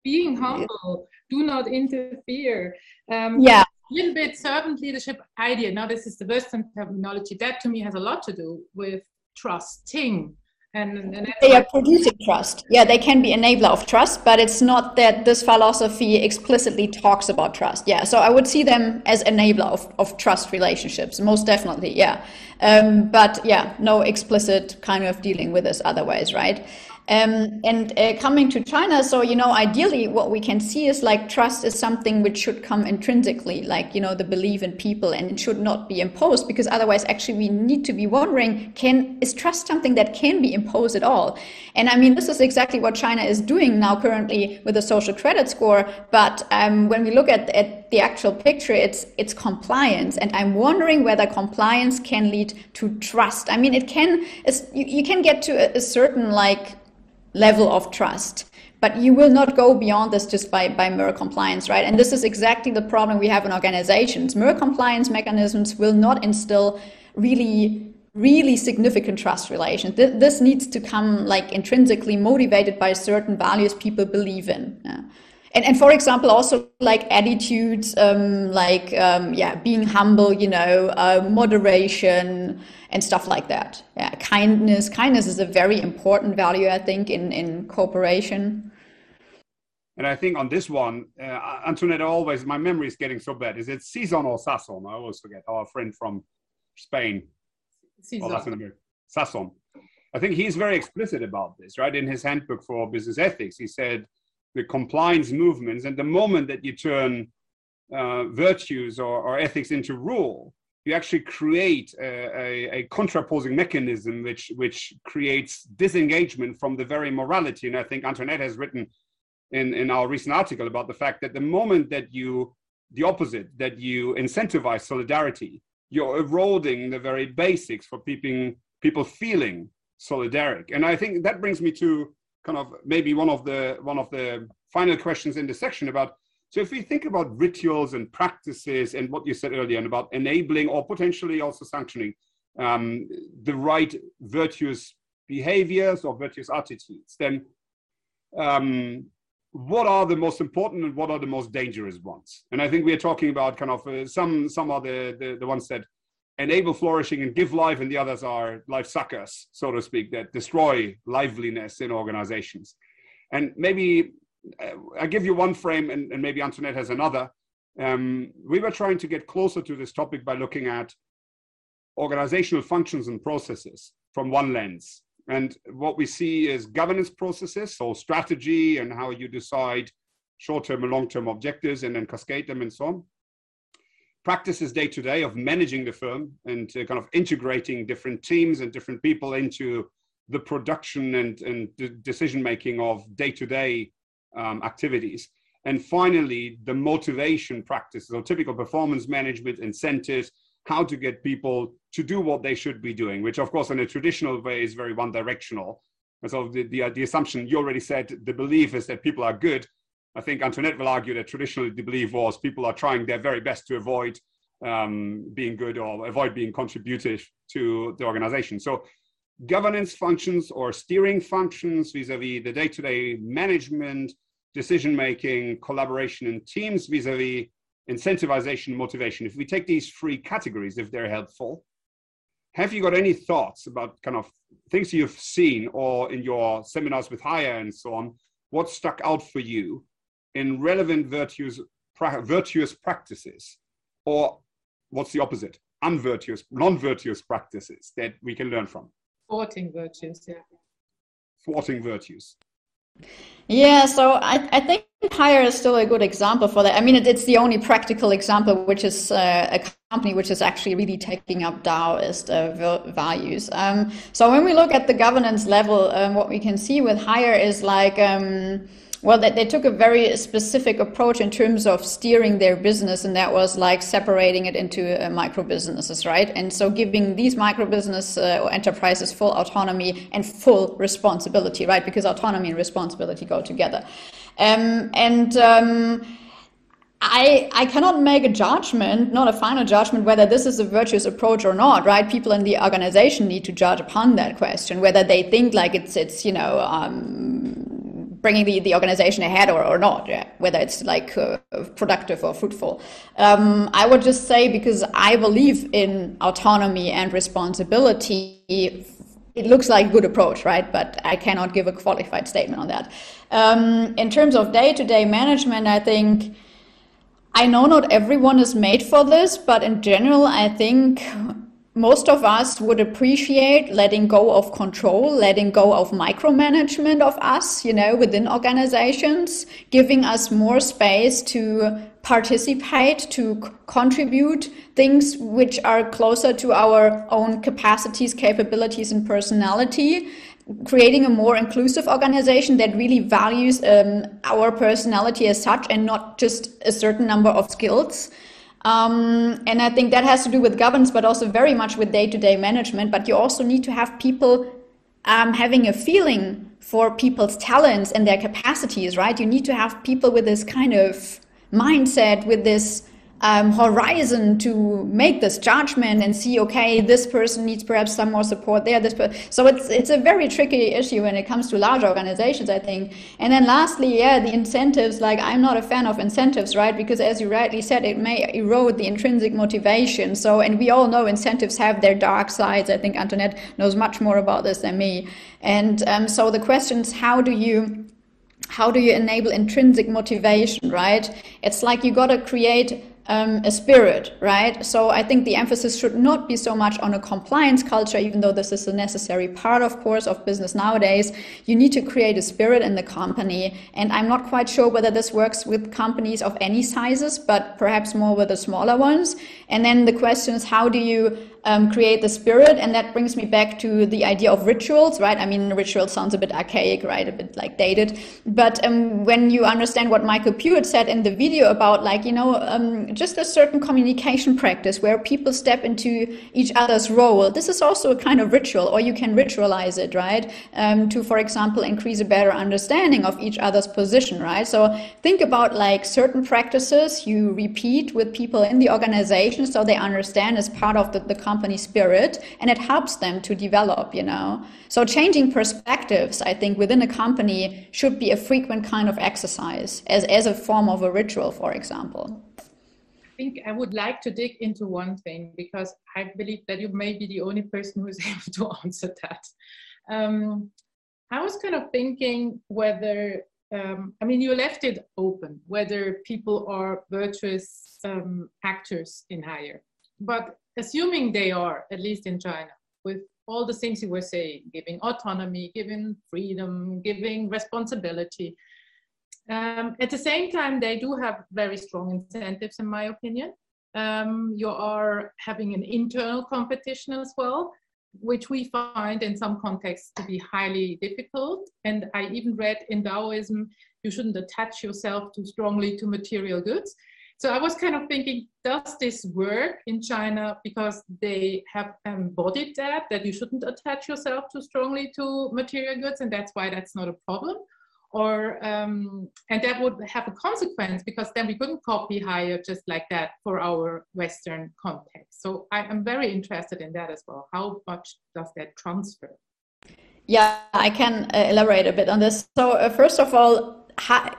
Being, humble, do not interfere. Um, yeah. A little bit servant leadership idea. Now, this is the Western terminology. That to me has a lot to do with trusting and, and they are producing trust yeah they can be enabler of trust but it's not that this philosophy explicitly talks about trust yeah so i would see them as enabler of, of trust relationships most definitely yeah um, but yeah no explicit kind of dealing with this otherwise right um, and uh, coming to China, so you know, ideally, what we can see is like trust is something which should come intrinsically, like you know, the belief in people, and it should not be imposed because otherwise, actually, we need to be wondering: Can is trust something that can be imposed at all? And I mean, this is exactly what China is doing now currently with the social credit score. But um, when we look at, at the actual picture, it's it's compliance, and I'm wondering whether compliance can lead to trust. I mean, it can. You, you can get to a, a certain like level of trust. But you will not go beyond this just by, by mere compliance, right? And this is exactly the problem we have in organizations. Mere compliance mechanisms will not instill really, really significant trust relations. This, this needs to come like intrinsically motivated by certain values people believe in. Yeah and, and for example also like attitudes um, like um, yeah being humble you know uh, moderation and stuff like that. Yeah kindness. Kindness is a very important value i think in in cooperation. And i think on this one uh, antoinette always my memory is getting so bad. Is it Sison or Sasson? I always forget. Our friend from spain. Sison. Latin America. Sasson. I think he's very explicit about this right? In his handbook for business ethics he said the compliance movements. And the moment that you turn uh, virtues or, or, ethics into rule, you actually create a, a, a, contraposing mechanism which, which creates disengagement from the very morality. And I think Antoinette has written in, in our recent article about the fact that the moment that you, the opposite, that you incentivize solidarity, you're eroding the very basics for people, people feeling solidaric. And I think that brings me to kind of maybe one of the one of the final questions in the section about so if we think about rituals and practices and what you said earlier and about enabling or potentially also sanctioning um, the right virtuous behaviors or virtuous attitudes, then um, what are the most important and what are the most dangerous ones? And I think we are talking about kind of uh, some some are the, the, the ones that enable flourishing and give life, and the others are life suckers, so to speak, that destroy liveliness in organizations. And maybe uh, I give you one frame, and, and maybe Antoinette has another. Um, we were trying to get closer to this topic by looking at organizational functions and processes from one lens. And what we see is governance processes, so strategy and how you decide short term and long term objectives and then cascade them and so on practices day to day of managing the firm and uh, kind of integrating different teams and different people into the production and, and decision making of day to day activities. And finally, the motivation practices or typical performance management incentives, how to get people to do what they should be doing, which, of course, in a traditional way is very one directional. And so the, the, the assumption you already said, the belief is that people are good I think Antoinette will argue that traditionally the belief was people are trying their very best to avoid um, being good or avoid being contributive to the organization. So governance functions or steering functions vis-a-vis the day-to-day management, decision-making, collaboration in teams vis-a-vis incentivization, motivation. If we take these three categories, if they're helpful, have you got any thoughts about kind of things you've seen or in your seminars with Haier and so on? What stuck out for you in relevant virtues, pra- virtuous practices, or what's the opposite? Unvirtuous, non-virtuous practices that we can learn from. Thwarting virtues, yeah. Thwarting virtues. Yeah, so I, I think Haier is still a good example for that. I mean, it, it's the only practical example, which is uh, a company which is actually really taking up Taoist uh, values. Um, so when we look at the governance level, um, what we can see with Haier is like, um, well, they, they took a very specific approach in terms of steering their business, and that was like separating it into uh, micro businesses, right? And so giving these micro business uh, enterprises full autonomy and full responsibility, right? Because autonomy and responsibility go together. Um, and um, I, I cannot make a judgment, not a final judgment, whether this is a virtuous approach or not, right? People in the organization need to judge upon that question, whether they think like it's, it's you know, um, bringing the, the organization ahead or, or not, yeah? whether it's like uh, productive or fruitful. Um, I would just say because I believe in autonomy and responsibility, it looks like a good approach, right? But I cannot give a qualified statement on that. Um, in terms of day to day management, I think I know not everyone is made for this, but in general, I think most of us would appreciate letting go of control, letting go of micromanagement of us, you know, within organizations, giving us more space to participate, to contribute things which are closer to our own capacities, capabilities, and personality creating a more inclusive organization that really values um, our personality as such and not just a certain number of skills. Um, and I think that has to do with governance, but also very much with day to day management. But you also need to have people um, having a feeling for people's talents and their capacities, right? You need to have people with this kind of mindset, with this um, horizon to make this judgment and see, okay, this person needs perhaps some more support there. This per- so it's it's a very tricky issue when it comes to large organizations, I think. And then lastly, yeah, the incentives. Like I'm not a fan of incentives, right? Because as you rightly said, it may erode the intrinsic motivation. So, and we all know incentives have their dark sides. I think Antoinette knows much more about this than me. And um, so the question is, how do you how do you enable intrinsic motivation, right? It's like you got to create um, a spirit, right? So I think the emphasis should not be so much on a compliance culture, even though this is a necessary part, of course, of business nowadays. You need to create a spirit in the company. And I'm not quite sure whether this works with companies of any sizes, but perhaps more with the smaller ones. And then the question is, how do you um, create the spirit. And that brings me back to the idea of rituals, right? I mean, ritual sounds a bit archaic, right? A bit like dated. But um, when you understand what Michael Puett said in the video about, like, you know, um, just a certain communication practice where people step into each other's role, this is also a kind of ritual, or you can ritualize it, right? Um, to, for example, increase a better understanding of each other's position, right? So think about like certain practices you repeat with people in the organization so they understand as part of the, the company spirit and it helps them to develop, you know. So changing perspectives, I think, within a company should be a frequent kind of exercise as, as a form of a ritual, for example. I think I would like to dig into one thing because I believe that you may be the only person who's able to answer that. Um, I was kind of thinking whether, um, I mean, you left it open, whether people are virtuous um, actors in Haier. But assuming they are, at least in China, with all the things you were saying, giving autonomy, giving freedom, giving responsibility. Um, at the same time, they do have very strong incentives, in my opinion. Um, you are having an internal competition as well, which we find in some contexts to be highly difficult. And I even read in Taoism, you shouldn't attach yourself too strongly to material goods. So I was kind of thinking, does this work in China because they have embodied that, that you shouldn't attach yourself too strongly to material goods, and that's why that's not a problem? Or, um, and that would have a consequence because then we couldn't copy Haier just like that for our Western context. So I am very interested in that as well. How much does that transfer? Yeah, I can uh, elaborate a bit on this. So, uh, first of all,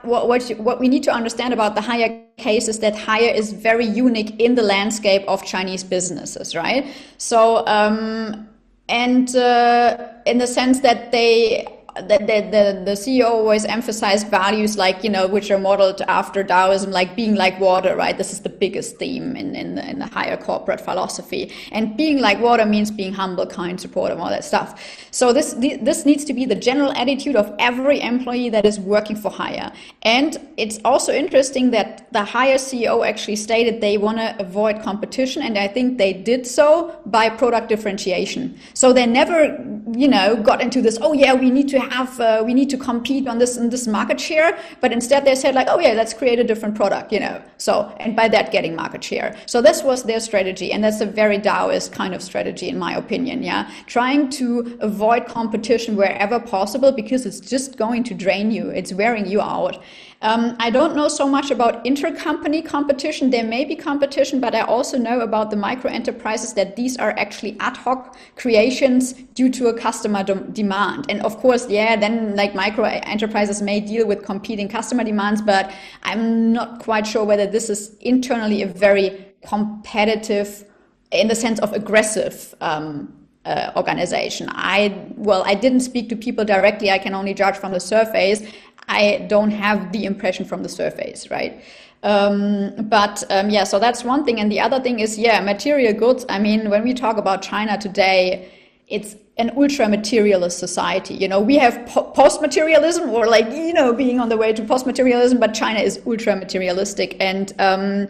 what, what, what we need to understand about the Haier case is that Haier is very unique in the landscape of Chinese businesses, right? So, um, and uh, in the sense that they the, the, the CEO always emphasized values like, you know, which are modeled after Taoism, like being like water, right? This is the biggest theme in, in, in the Haier corporate philosophy. And being like water means being humble, kind, supportive, all that stuff. So this, this needs to be the general attitude of every employee that is working for Haier. And it's also interesting that the Haier CEO actually stated they want to avoid competition. And I think they did so by product differentiation. So they never, you know, got into this, oh yeah, we need to have uh, we need to compete on this and this market share. But instead they said like oh yeah let's create a different product you know. So and by that getting market share. So this was their strategy and that's a very taoist kind of strategy in my opinion yeah. Trying to avoid competition wherever possible because it's just going to drain you. It's wearing you out um, I don't know so much about intercompany competition. There may be competition, but I also know about the micro enterprises that these are actually ad hoc creations due to a customer de- demand. And of course, yeah, then like micro enterprises may deal with competing customer demands, but I'm not quite sure whether this is internally a very competitive, in the sense of aggressive. Um, uh, organization. I well, I didn't speak to people directly. I can only judge from the surveys, I don't have the impression from the surface, right? Um, but um, yeah, so that's one thing. And the other thing is, yeah, material goods. I mean, when we talk about China today, it's an ultra materialist society. You know, we have po- post materialism or like, you know, being on the way to post materialism, but China is ultra materialistic. And, um,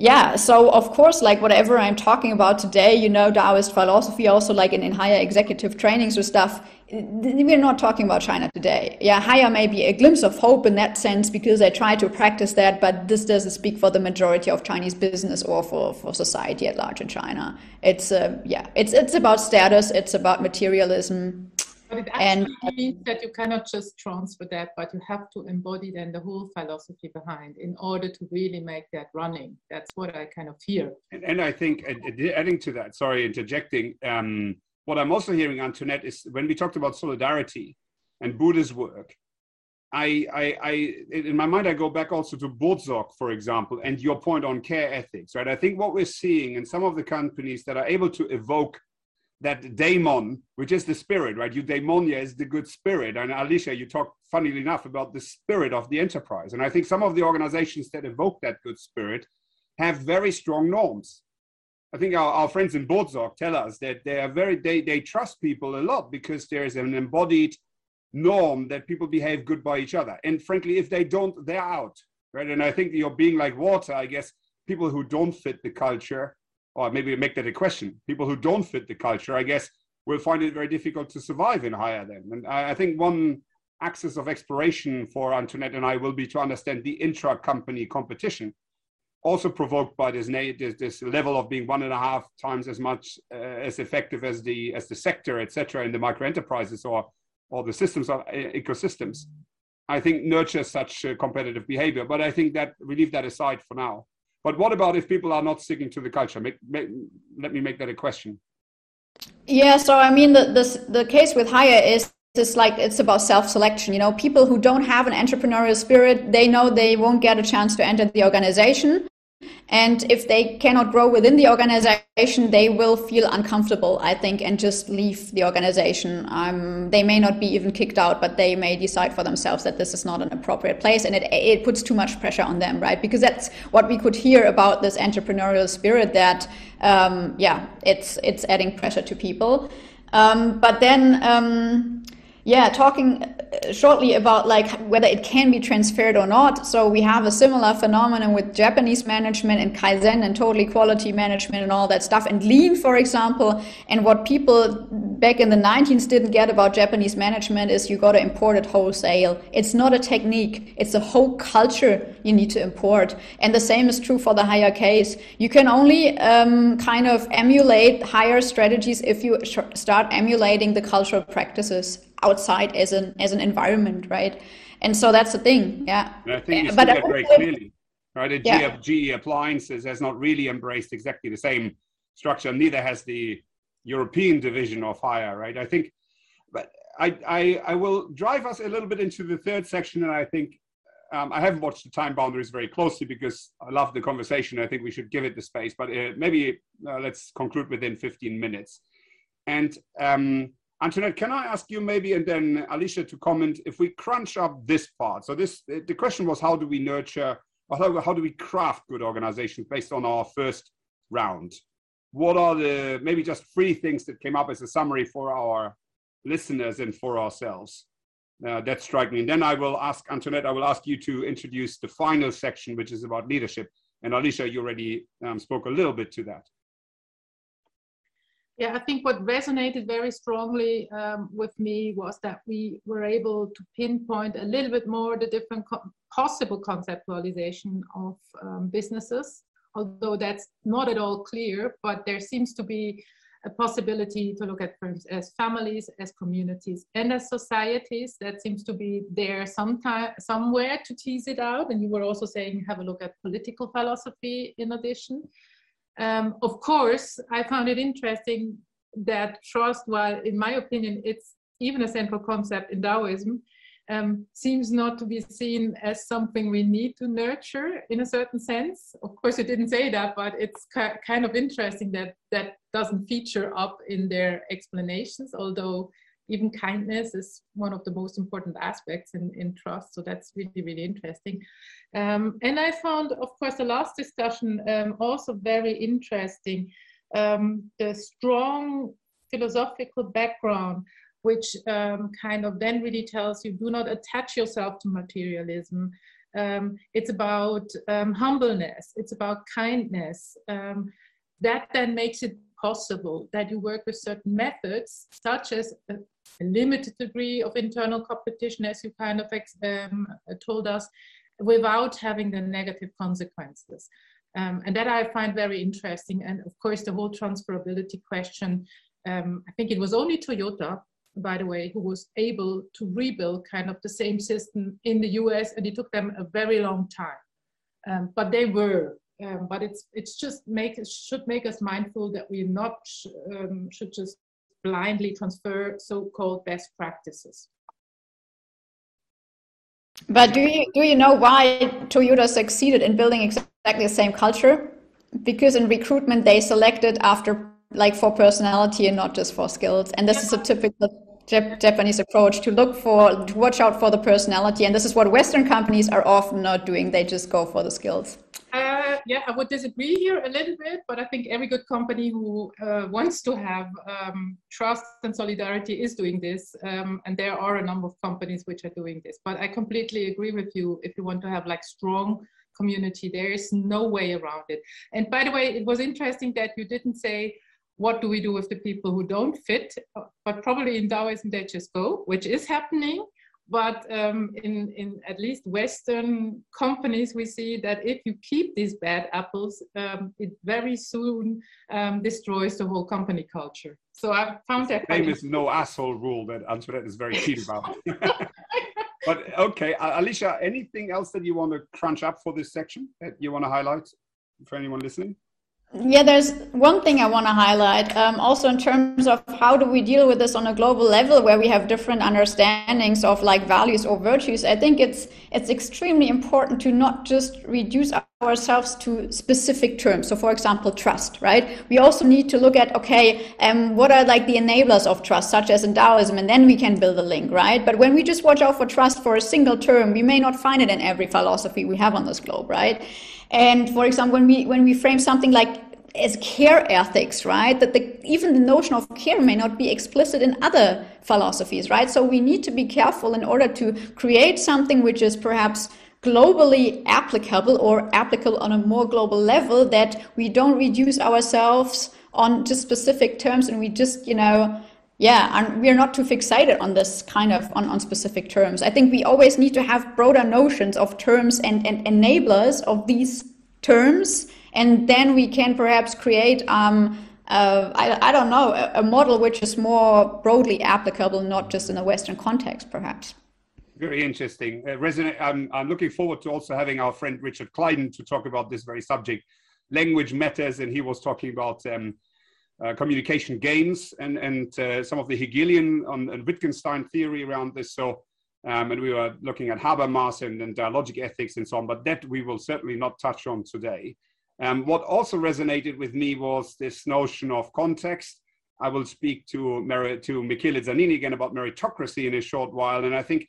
yeah so of course like whatever i'm talking about today you know taoist philosophy also like in, in Haier executive trainings or stuff we're not talking about China today. Yeah, Haier may be a glimpse of hope in that sense because they try to practice that, but this doesn't speak for the majority of Chinese business or for, for society at large in China. It's uh, yeah, it's it's about status, it's about materialism. But it actually and, means that you cannot just transfer that, but you have to embody then the whole philosophy behind in order to really make that running. That's what I kind of hear. And, and I think adding to that, sorry, interjecting. Um, what I'm also hearing, Antoinette, is when we talked about solidarity and Buddha's work, I, I, I, in my mind, I go back also to Buurtzorg, for example, and your point on care ethics, right? I think what we're seeing in some of the companies that are able to evoke that daemon, which is the spirit, right? Eudaimonia is the good spirit. And Alicia, you talked funnily enough about the spirit of the enterprise. And I think some of the organizations that evoke that good spirit have very strong norms. I think our, our friends in Buurtzorg tell us that they are very they, they trust people a lot because there is an embodied norm that people behave good by each other. And frankly, if they don't, they're out. Right. And I think you're being like water, I guess people who don't fit the culture, or maybe make that a question, people who don't fit the culture, I guess, will find it very difficult to survive in Haier then. And I, I think one axis of exploration for Antoinette and I will be to understand the intra-company competition also provoked by this, this, this level of being one and a half times as much uh, as effective as the as the sector, etc., in the micro enterprises or or the systems of uh, ecosystems. I think nurtures such uh, competitive behavior. But I think that we leave that aside for now. But what about if people are not sticking to the culture? Make, make, let me make that a question. Yeah, so I mean, the, the, the case with Haier is it's like it's about self-selection you know people who don't have an entrepreneurial spirit they know they won't get a chance to enter the organization and if they cannot grow within the organization they will feel uncomfortable i think and just leave the organization. Um, they may not be even kicked out but they may decide for themselves that this is not an appropriate place and it, it puts too much pressure on them right? Because that's what we could hear about this entrepreneurial spirit that um, yeah it's it's adding pressure to people. Um, but then um, yeah, talking uh, shortly about like whether it can be transferred or not. So we have a similar phenomenon with Japanese management and Kaizen and total quality management and all that stuff and lean, for example. And what people back in the 19s didn't get about Japanese management is you got to import it wholesale. It's not a technique. It's a whole culture you need to import. And the same is true for the Haier case. You can only um, kind of emulate Haier strategies if you start emulating the cultural practices outside as an as an environment, right? And so that's the thing, yeah. And I think you but that very clearly, right? The yeah. GE Appliances has not really embraced exactly the same structure. Neither has the European division of Haier, right? I think, but I, I, I will drive us a little bit into the third section, and I think um, I haven't watched the time boundaries very closely because I love the conversation. I think we should give it the space, but uh, maybe uh, let's conclude within 15 minutes. And um, Antoinette, can I ask you maybe, and then Alicia to comment, if we crunch up this part? So this, the question was, how do we nurture, or how, how do we craft good organizations based on our first round? What are the, maybe just three things that came up as a summary for our listeners and for ourselves? Uh, that strike me. And then I will ask Antoinette, I will ask you to introduce the final section, which is about leadership. And Alicia, you already um, spoke a little bit to that. Yeah, I think what resonated very strongly um, with me was that we were able to pinpoint a little bit more the different co possible conceptualization of um, businesses, although that's not at all clear, but there seems to be a possibility to look at firms as families, as communities, and as societies. That seems to be there sometime, somewhere to tease it out. And you were also saying have a look at political philosophy in addition. Um, of course, I found it interesting that trust, while in my opinion, it's even a central concept in Taoism, um, seems not to be seen as something we need to nurture in a certain sense. Of course, you didn't say that, but it's kind of interesting that that doesn't feature up in their explanations, although even kindness is one of the most important aspects in, in trust. So that's really, really interesting. Um, and I found, of course, the last discussion um, also very interesting. Um, the strong philosophical background, which um, kind of then really tells you do not attach yourself to materialism. Um, it's about um, humbleness, it's about kindness. that then makes it possible that you work with certain methods, such as a, a limited degree of internal competition, as you kind of um, told us, without having the negative consequences. Um, and that I find very interesting. And of course, the whole transferability question. Um, I think it was only Toyota, by the way, who was able to rebuild kind of the same system in the US, and it took them a very long time. Um, but they were um, but it's it's just make should make us mindful that we not um, should just blindly transfer so-called best practices. But do you do you know why Toyota succeeded in building exactly the same culture? Because in recruitment they selected after like for personality and not just for skills, and this yeah. is a typical Japanese approach to look for to watch out for the personality, and this is what Western companies are often not doing. They just go for the skills. Uh, yeah, I would disagree here a little bit, but I think every good company who uh, wants to have um, trust and solidarity is doing this, um, and there are a number of companies which are doing this. But I completely agree with you. If you want to have like strong community, there is no way around it. And by the way, it was interesting that you didn't say what do we do with the people who don't fit, but probably in Taoism they just go, which is happening. But um, in, in at least Western companies, we see that if you keep these bad apples, um, it very soon um, destroys the whole company culture. So I found that. famous no asshole rule that Antoinette is very keen about. but okay, Alicia, anything else that you want to crunch up for this section that you want to highlight for anyone listening? Yeah, there's one thing I want to highlight. Um, also, in terms of how do we deal with this on a global level, where we have different understandings of like values or virtues, I think it's it's extremely important to not just reduce ourselves to specific terms. So, for example, trust. Right? We also need to look at okay, um, what are like the enablers of trust, such as in Taoism, and then we can build a link. Right? But when we just watch out for trust for a single term, we may not find it in every philosophy we have on this globe. Right? And for example, when we when we frame something like as care ethics, right? That the, even the notion of care may not be explicit in other philosophies, right? So we need to be careful in order to create something which is perhaps globally applicable or applicable on a more global level that we don't reduce ourselves on just specific terms and we just, you know, yeah, and we're not too fixated on this kind of on, on specific terms. I think we always need to have broader notions of terms and, and enablers of these terms, and then we can perhaps create um, uh, I, I don't know a, a model which is more broadly applicable, not just in a Western context, perhaps. Very interesting. Uh, resonate, I'm, I'm looking forward to also having our friend Richard Clyden to talk about this very subject. Language matters, and he was talking about um, uh, communication gains and, and uh, some of the Hegelian um, and Wittgenstein theory around this. So, um, and we were looking at Habermas and, and dialogic ethics and so on, but that we will certainly not touch on today. Um, what also resonated with me was this notion of context. I will speak to, Mer- to Michele Zanini again about meritocracy in a short while. And I think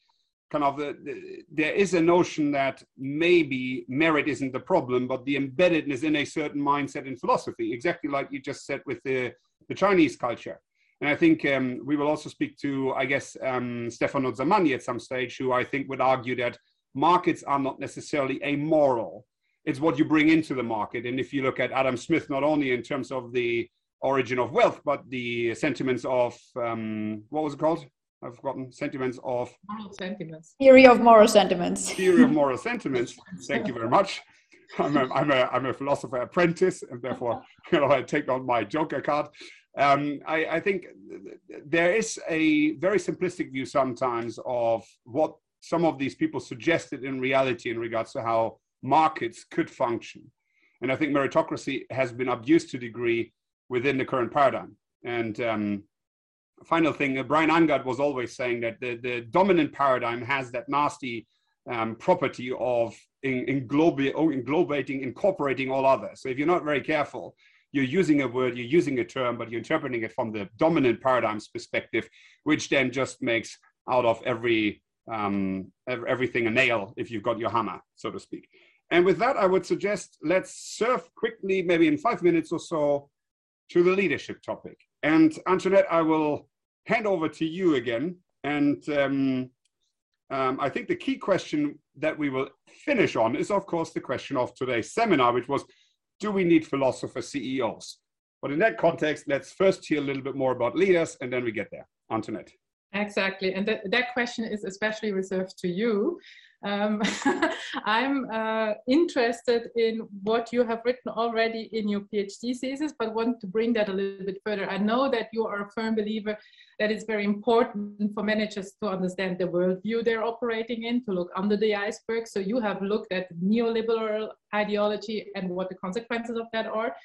kind of the, the, there is a notion that maybe merit isn't the problem, but the embeddedness in a certain mindset in philosophy, exactly like you just said with the, the Chinese culture. And I think um, we will also speak to, I guess, um, Stefano Zamagni at some stage, who I think would argue that markets are not necessarily amoral. It's what you bring into the market. And if you look at Adam Smith, not only in terms of the origin of wealth, but the sentiments of um, what was it called? I've forgotten. Sentiments of moral sentiments. Theory of moral sentiments. Theory of moral sentiments. Thank you very much. I'm a, I'm a, I'm a philosopher apprentice, and therefore you know, I take on my Joker card. Um, I, I think there is a very simplistic view sometimes of what some of these people suggested in reality in regards to how markets could function. And I think meritocracy has been abused to a degree within the current paradigm. And um, final thing, uh, Brian Angad was always saying that the, the dominant paradigm has that nasty um, property of in, englobi- oh, englobating, incorporating all others. So if you're not very careful, you're using a word, you're using a term, but you're interpreting it from the dominant paradigm's perspective, which then just makes out of every um, everything a nail if you've got your hammer, so to speak. And with that, I would suggest let's surf quickly, maybe in five minutes or so, to the leadership topic. And Antoinette, I will hand over to you again. And um, um, I think the key question that we will finish on is, of course, the question of today's seminar, which was do we need philosopher CEOs? But in that context, let's first hear a little bit more about leaders and then we get there. Antoinette. Exactly. And th- that question is especially reserved to you. Um, I'm uh, interested in what you have written already in your PhD thesis, but want to bring that a little bit further. I know that you are a firm believer that it's very important for managers to understand the worldview they're operating in, to look under the iceberg. So you have looked at neoliberal ideology and what the consequences of that are.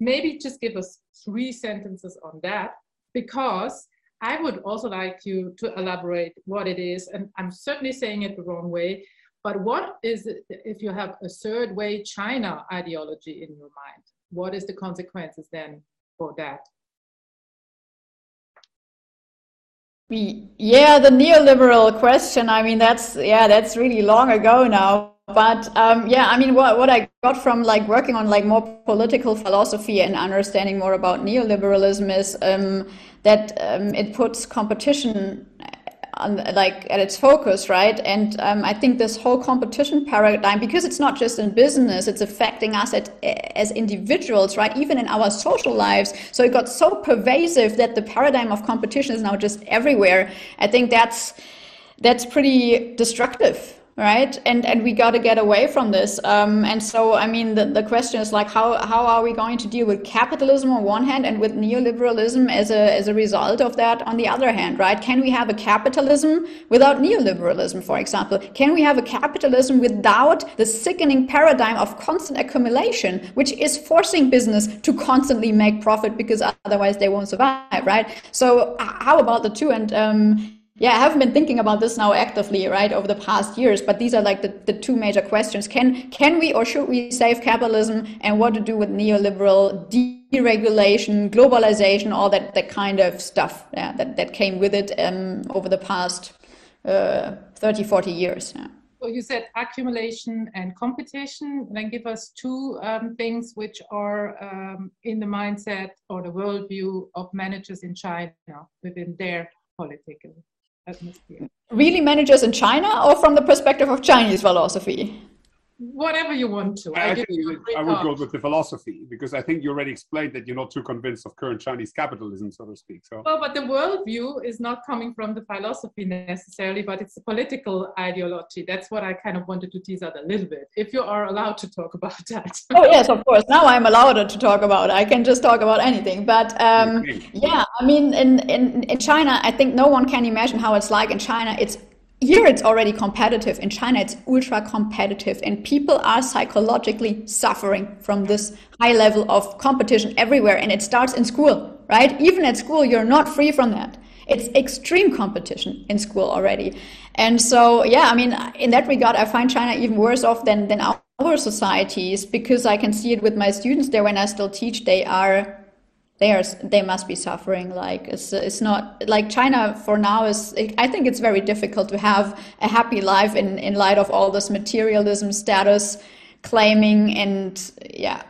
Maybe just give us three sentences on that, because I would also like you to elaborate what it is, and I'm certainly saying it the wrong way, but what is it if you have a third way China ideology in your mind? What is the consequences then for that? Yeah, the neoliberal question. I mean, that's yeah, that's really long ago now but um, yeah i mean what, what i got from like working on like more political philosophy and understanding more about neoliberalism is um, that um, it puts competition on, like at its focus right? And um, i think this whole competition paradigm because it's not just in business it's affecting us at, as individuals right? Even in our social lives. So it got so pervasive that the paradigm of competition is now just everywhere. I think that's that's pretty destructive right? And and we got to get away from this um, and so i mean the, the question is like how how are we going to deal with capitalism on one hand and with neoliberalism as a as a result of that on the other hand right? Can we have a capitalism without neoliberalism for example? Can we have a capitalism without the sickening paradigm of constant accumulation which is forcing business to constantly make profit because otherwise they won't survive right? So how about the two? And um, yeah, I haven't been thinking about this now actively, right, over the past years. But these are like the, the two major questions: can can we or should we save capitalism, and what to do with neoliberal deregulation, globalization, all that that kind of stuff yeah, that that came with it um, over the past uh, 30, 40 years. Yeah. So you said accumulation and competition. Then give us two um, things which are um, in the mindset or the worldview of managers in China within their political atmosphere. Really managers in China or from the perspective of Chinese philosophy? Whatever you want to. I, I think I would go with the philosophy because I think you already explained that you're not too convinced of current Chinese capitalism, so to speak. So well, but the worldview is not coming from the philosophy necessarily, but it's a political ideology. That's what I kind of wanted to tease out a little bit. If you are allowed to talk about that. oh yes, of course. Now I'm allowed to talk about it. I can just talk about anything. But um, yeah, I mean, in, in in China, I think no one can imagine how it's like in China. It's here it's already competitive. In China, it's ultra competitive, and people are psychologically suffering from this high level of competition everywhere. And it starts in school, right? Even at school, you're not free from that. It's extreme competition in school already. And so, yeah, I mean, in that regard, I find China even worse off than, than our societies because I can see it with my students there when I still teach. They are they are they must be suffering like it's it's not like china for now is i think it's very difficult to have a happy life in in light of all this materialism status claiming and yeah.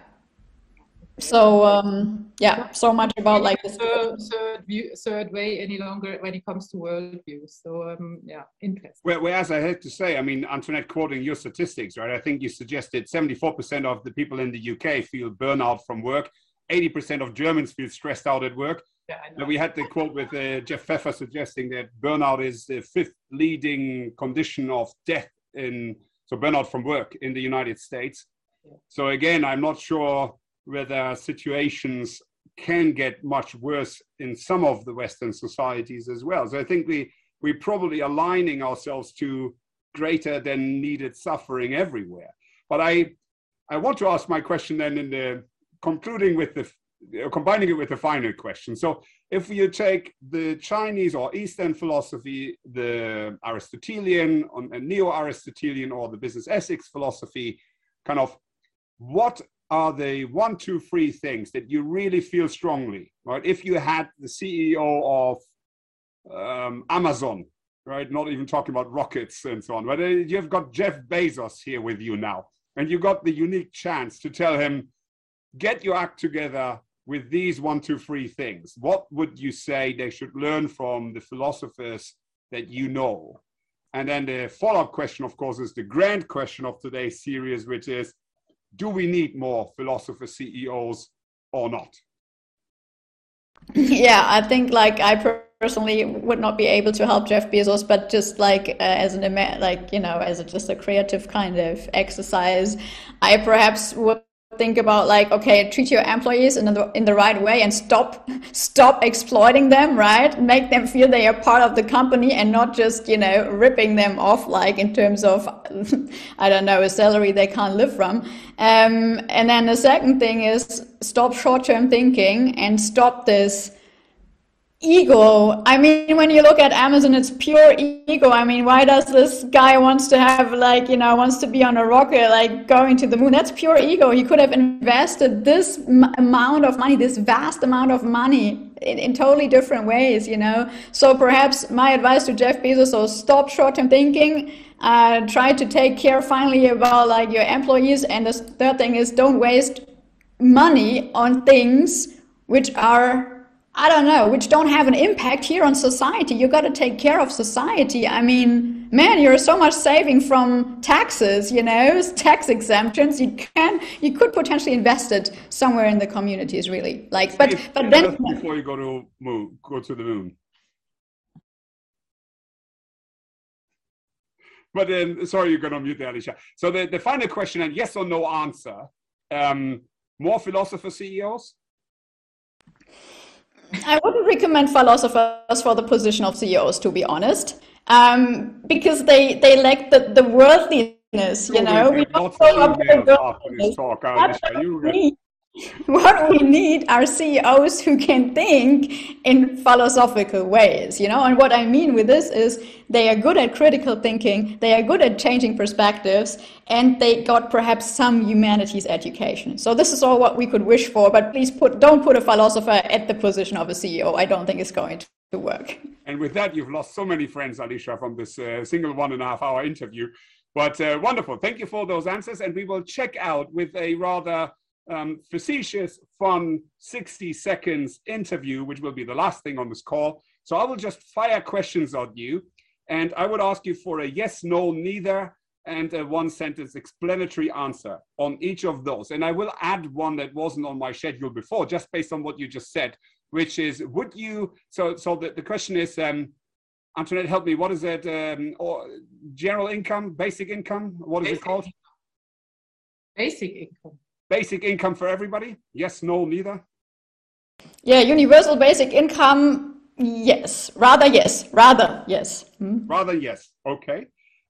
So um yeah so much about like this. Third, third, view, third way any longer when it comes to worldview. So um yeah interesting. Whereas i had to say i mean antoinette quoting your statistics right i think you suggested 74% of the people in the uk feel burnout from work 80% of Germans feel stressed out at work. Yeah, And we had the quote with uh, Jeff Pfeffer suggesting that burnout is the fifth leading condition of death in so burnout from work in the United States. Yeah. So again, I'm not sure whether situations can get much worse in some of the Western societies as well. So I think we we're probably aligning ourselves to greater than needed suffering everywhere. But I I want to ask my question then in the concluding with the uh, combining it with the final question. So if you take the Chinese or Eastern philosophy, the Aristotelian and neo-Aristotelian or the business ethics philosophy, kind of what are the one, two, three things that you really feel strongly, right? If you had the CEO of um, Amazon, right? Not even talking about rockets and so on, but uh, you've got Jeff Bezos here with you now, and you got the unique chance to tell him, get your act together with these one, two, three things. What would you say they should learn from the philosophers that you know? And then the follow up question, of course, is the grand question of today's series, which is do we need more philosopher CEOs or not? yeah, I think like I personally would not be able to help Jeff Bezos, but just like uh, as an like you know as a, just a creative kind of exercise, I perhaps would think about like okay treat your employees in the in the right way and stop stop exploiting them right? Make them feel they are part of the company and not just you know ripping them off like in terms of i don't know a salary they can't live from. Um, and then the second thing is stop short-term thinking and stop this ego. I mean when you look at amazon it's pure ego. I mean why does this guy wants to have like you know wants to be on a rocket like going to the moon? That's pure ego. He could have invested this m- amount of money this vast amount of money in, in totally different ways you know? So perhaps my advice to jeff bezos is stop short-term thinking uh, try to take care finally about like your employees. And the third thing is don't waste money on things which are I don't know, which don't have an impact here on society. You've got to take care of society. I mean, man, you're so much saving from taxes, you know, tax exemptions. You can, you could potentially invest it somewhere in the communities, really. Like, but, but then, before you go to moon, go to the moon. But then, sorry, you're going to mute there, Alicia. So the, the final question and yes or no answer: um, more philosopher CEOs? I wouldn't recommend philosophers for the position of CEOs, to be honest, um, because they they lack the, the worldliness. You know, we don't grow up with emails the worldliness. talk, What You we need- what we need are CEOs who can think in philosophical ways, you know. And what I mean with this is they are good at critical thinking, they are good at changing perspectives, and they got perhaps some humanities education. So this is all what we could wish for. But please put don't put a philosopher at the position of a CEO. I don't think it's going to work. And with that, you've lost so many friends, Alicia, from this uh, single one and a half hour interview. But uh, wonderful. Thank you for those answers. And we will check out with a rather um, facetious, fun 60 seconds interview, which will be the last thing on this call. So I will just fire questions at you. And I would ask you for a yes, no, neither, and a one sentence explanatory answer on each of those. And I will add one that wasn't on my schedule before, just based on what you just said, which is would you? So, so the, the question is, um, Antoinette, help me. What is it? Um, or general income, basic income? What is Basic it called? Basic income. Basic income for everybody? Yes, no, neither. Yeah, universal basic income. Yes, rather yes, rather yes. Hmm? Rather, yes. Okay.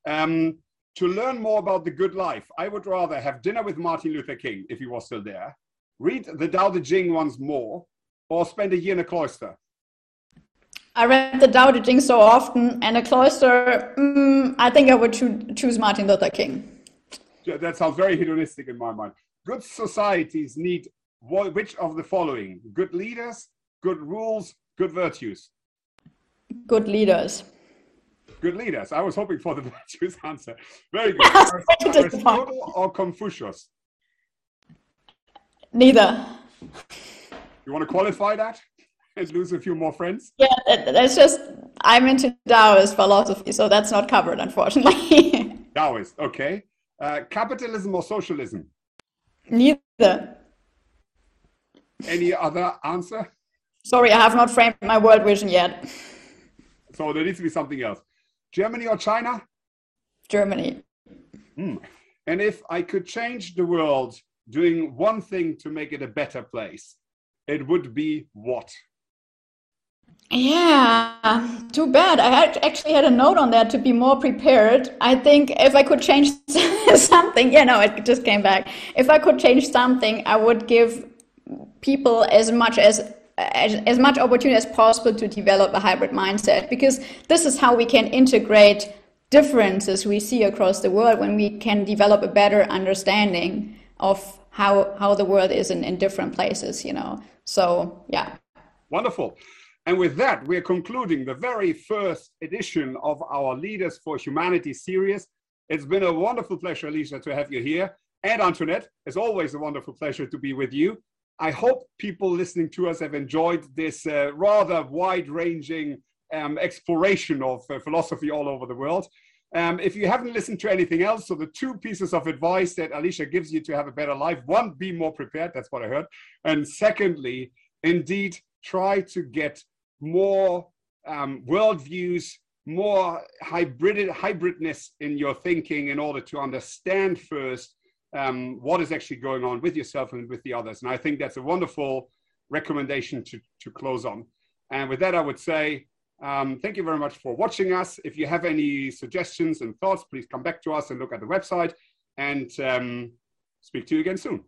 Um, to learn more about the good life, I would rather have dinner with Martin Luther King if he was still there, read the Tao Te Ching once more, or spend a year in a cloister. I read the Tao Te Ching so often, and a cloister. Mm, I think I would choo- choose Martin Luther King. Yeah, That sounds very hedonistic in my mind. Good societies need which of the following? Good leaders, good rules, good virtues. Good leaders. Good leaders. I was hoping for the virtues answer. Very good. Aristotle or Confucius? Neither. You want to qualify that and lose a few more friends? Yeah, that- that's just. I'm into Taoist philosophy, so that's not covered, unfortunately. Taoist, okay. Uh, capitalism or socialism? Neither. Any other answer? Sorry, I have not framed my world vision yet. So there needs to be something else. Germany or China? Germany. Hmm. And if I could change the world doing one thing to make it a better place, it would be what? Yeah, too bad. I had actually had a note on that to be more prepared. I think if I could change something, you know, it just came back. If I could change something, I would give people as much as as, as much opportunity as possible to develop a hybrid mindset because this is how we can integrate differences we see across the world when we can develop a better understanding of how how the world is in, in different places you know so yeah wonderful and with that we're concluding the very first edition of our leaders for humanity series it's been a wonderful pleasure alicia to have you here and antoinette it's always a wonderful pleasure to be with you I hope people listening to us have enjoyed this uh, rather wide ranging um, exploration of uh, philosophy all over the world. Um, if you haven't listened to anything else, so the two pieces of advice that Alicia gives you to have a better life one, be more prepared, that's what I heard. And secondly, indeed, try to get more um, worldviews, more hybrid, hybridness in your thinking in order to understand first um, what is actually going on with yourself and with the others. And I think that's a wonderful recommendation to, to close on. And with that, I would say um, thank you very much for watching us. If you have any suggestions and thoughts, please come back to us and look at the website and um, speak to you again soon.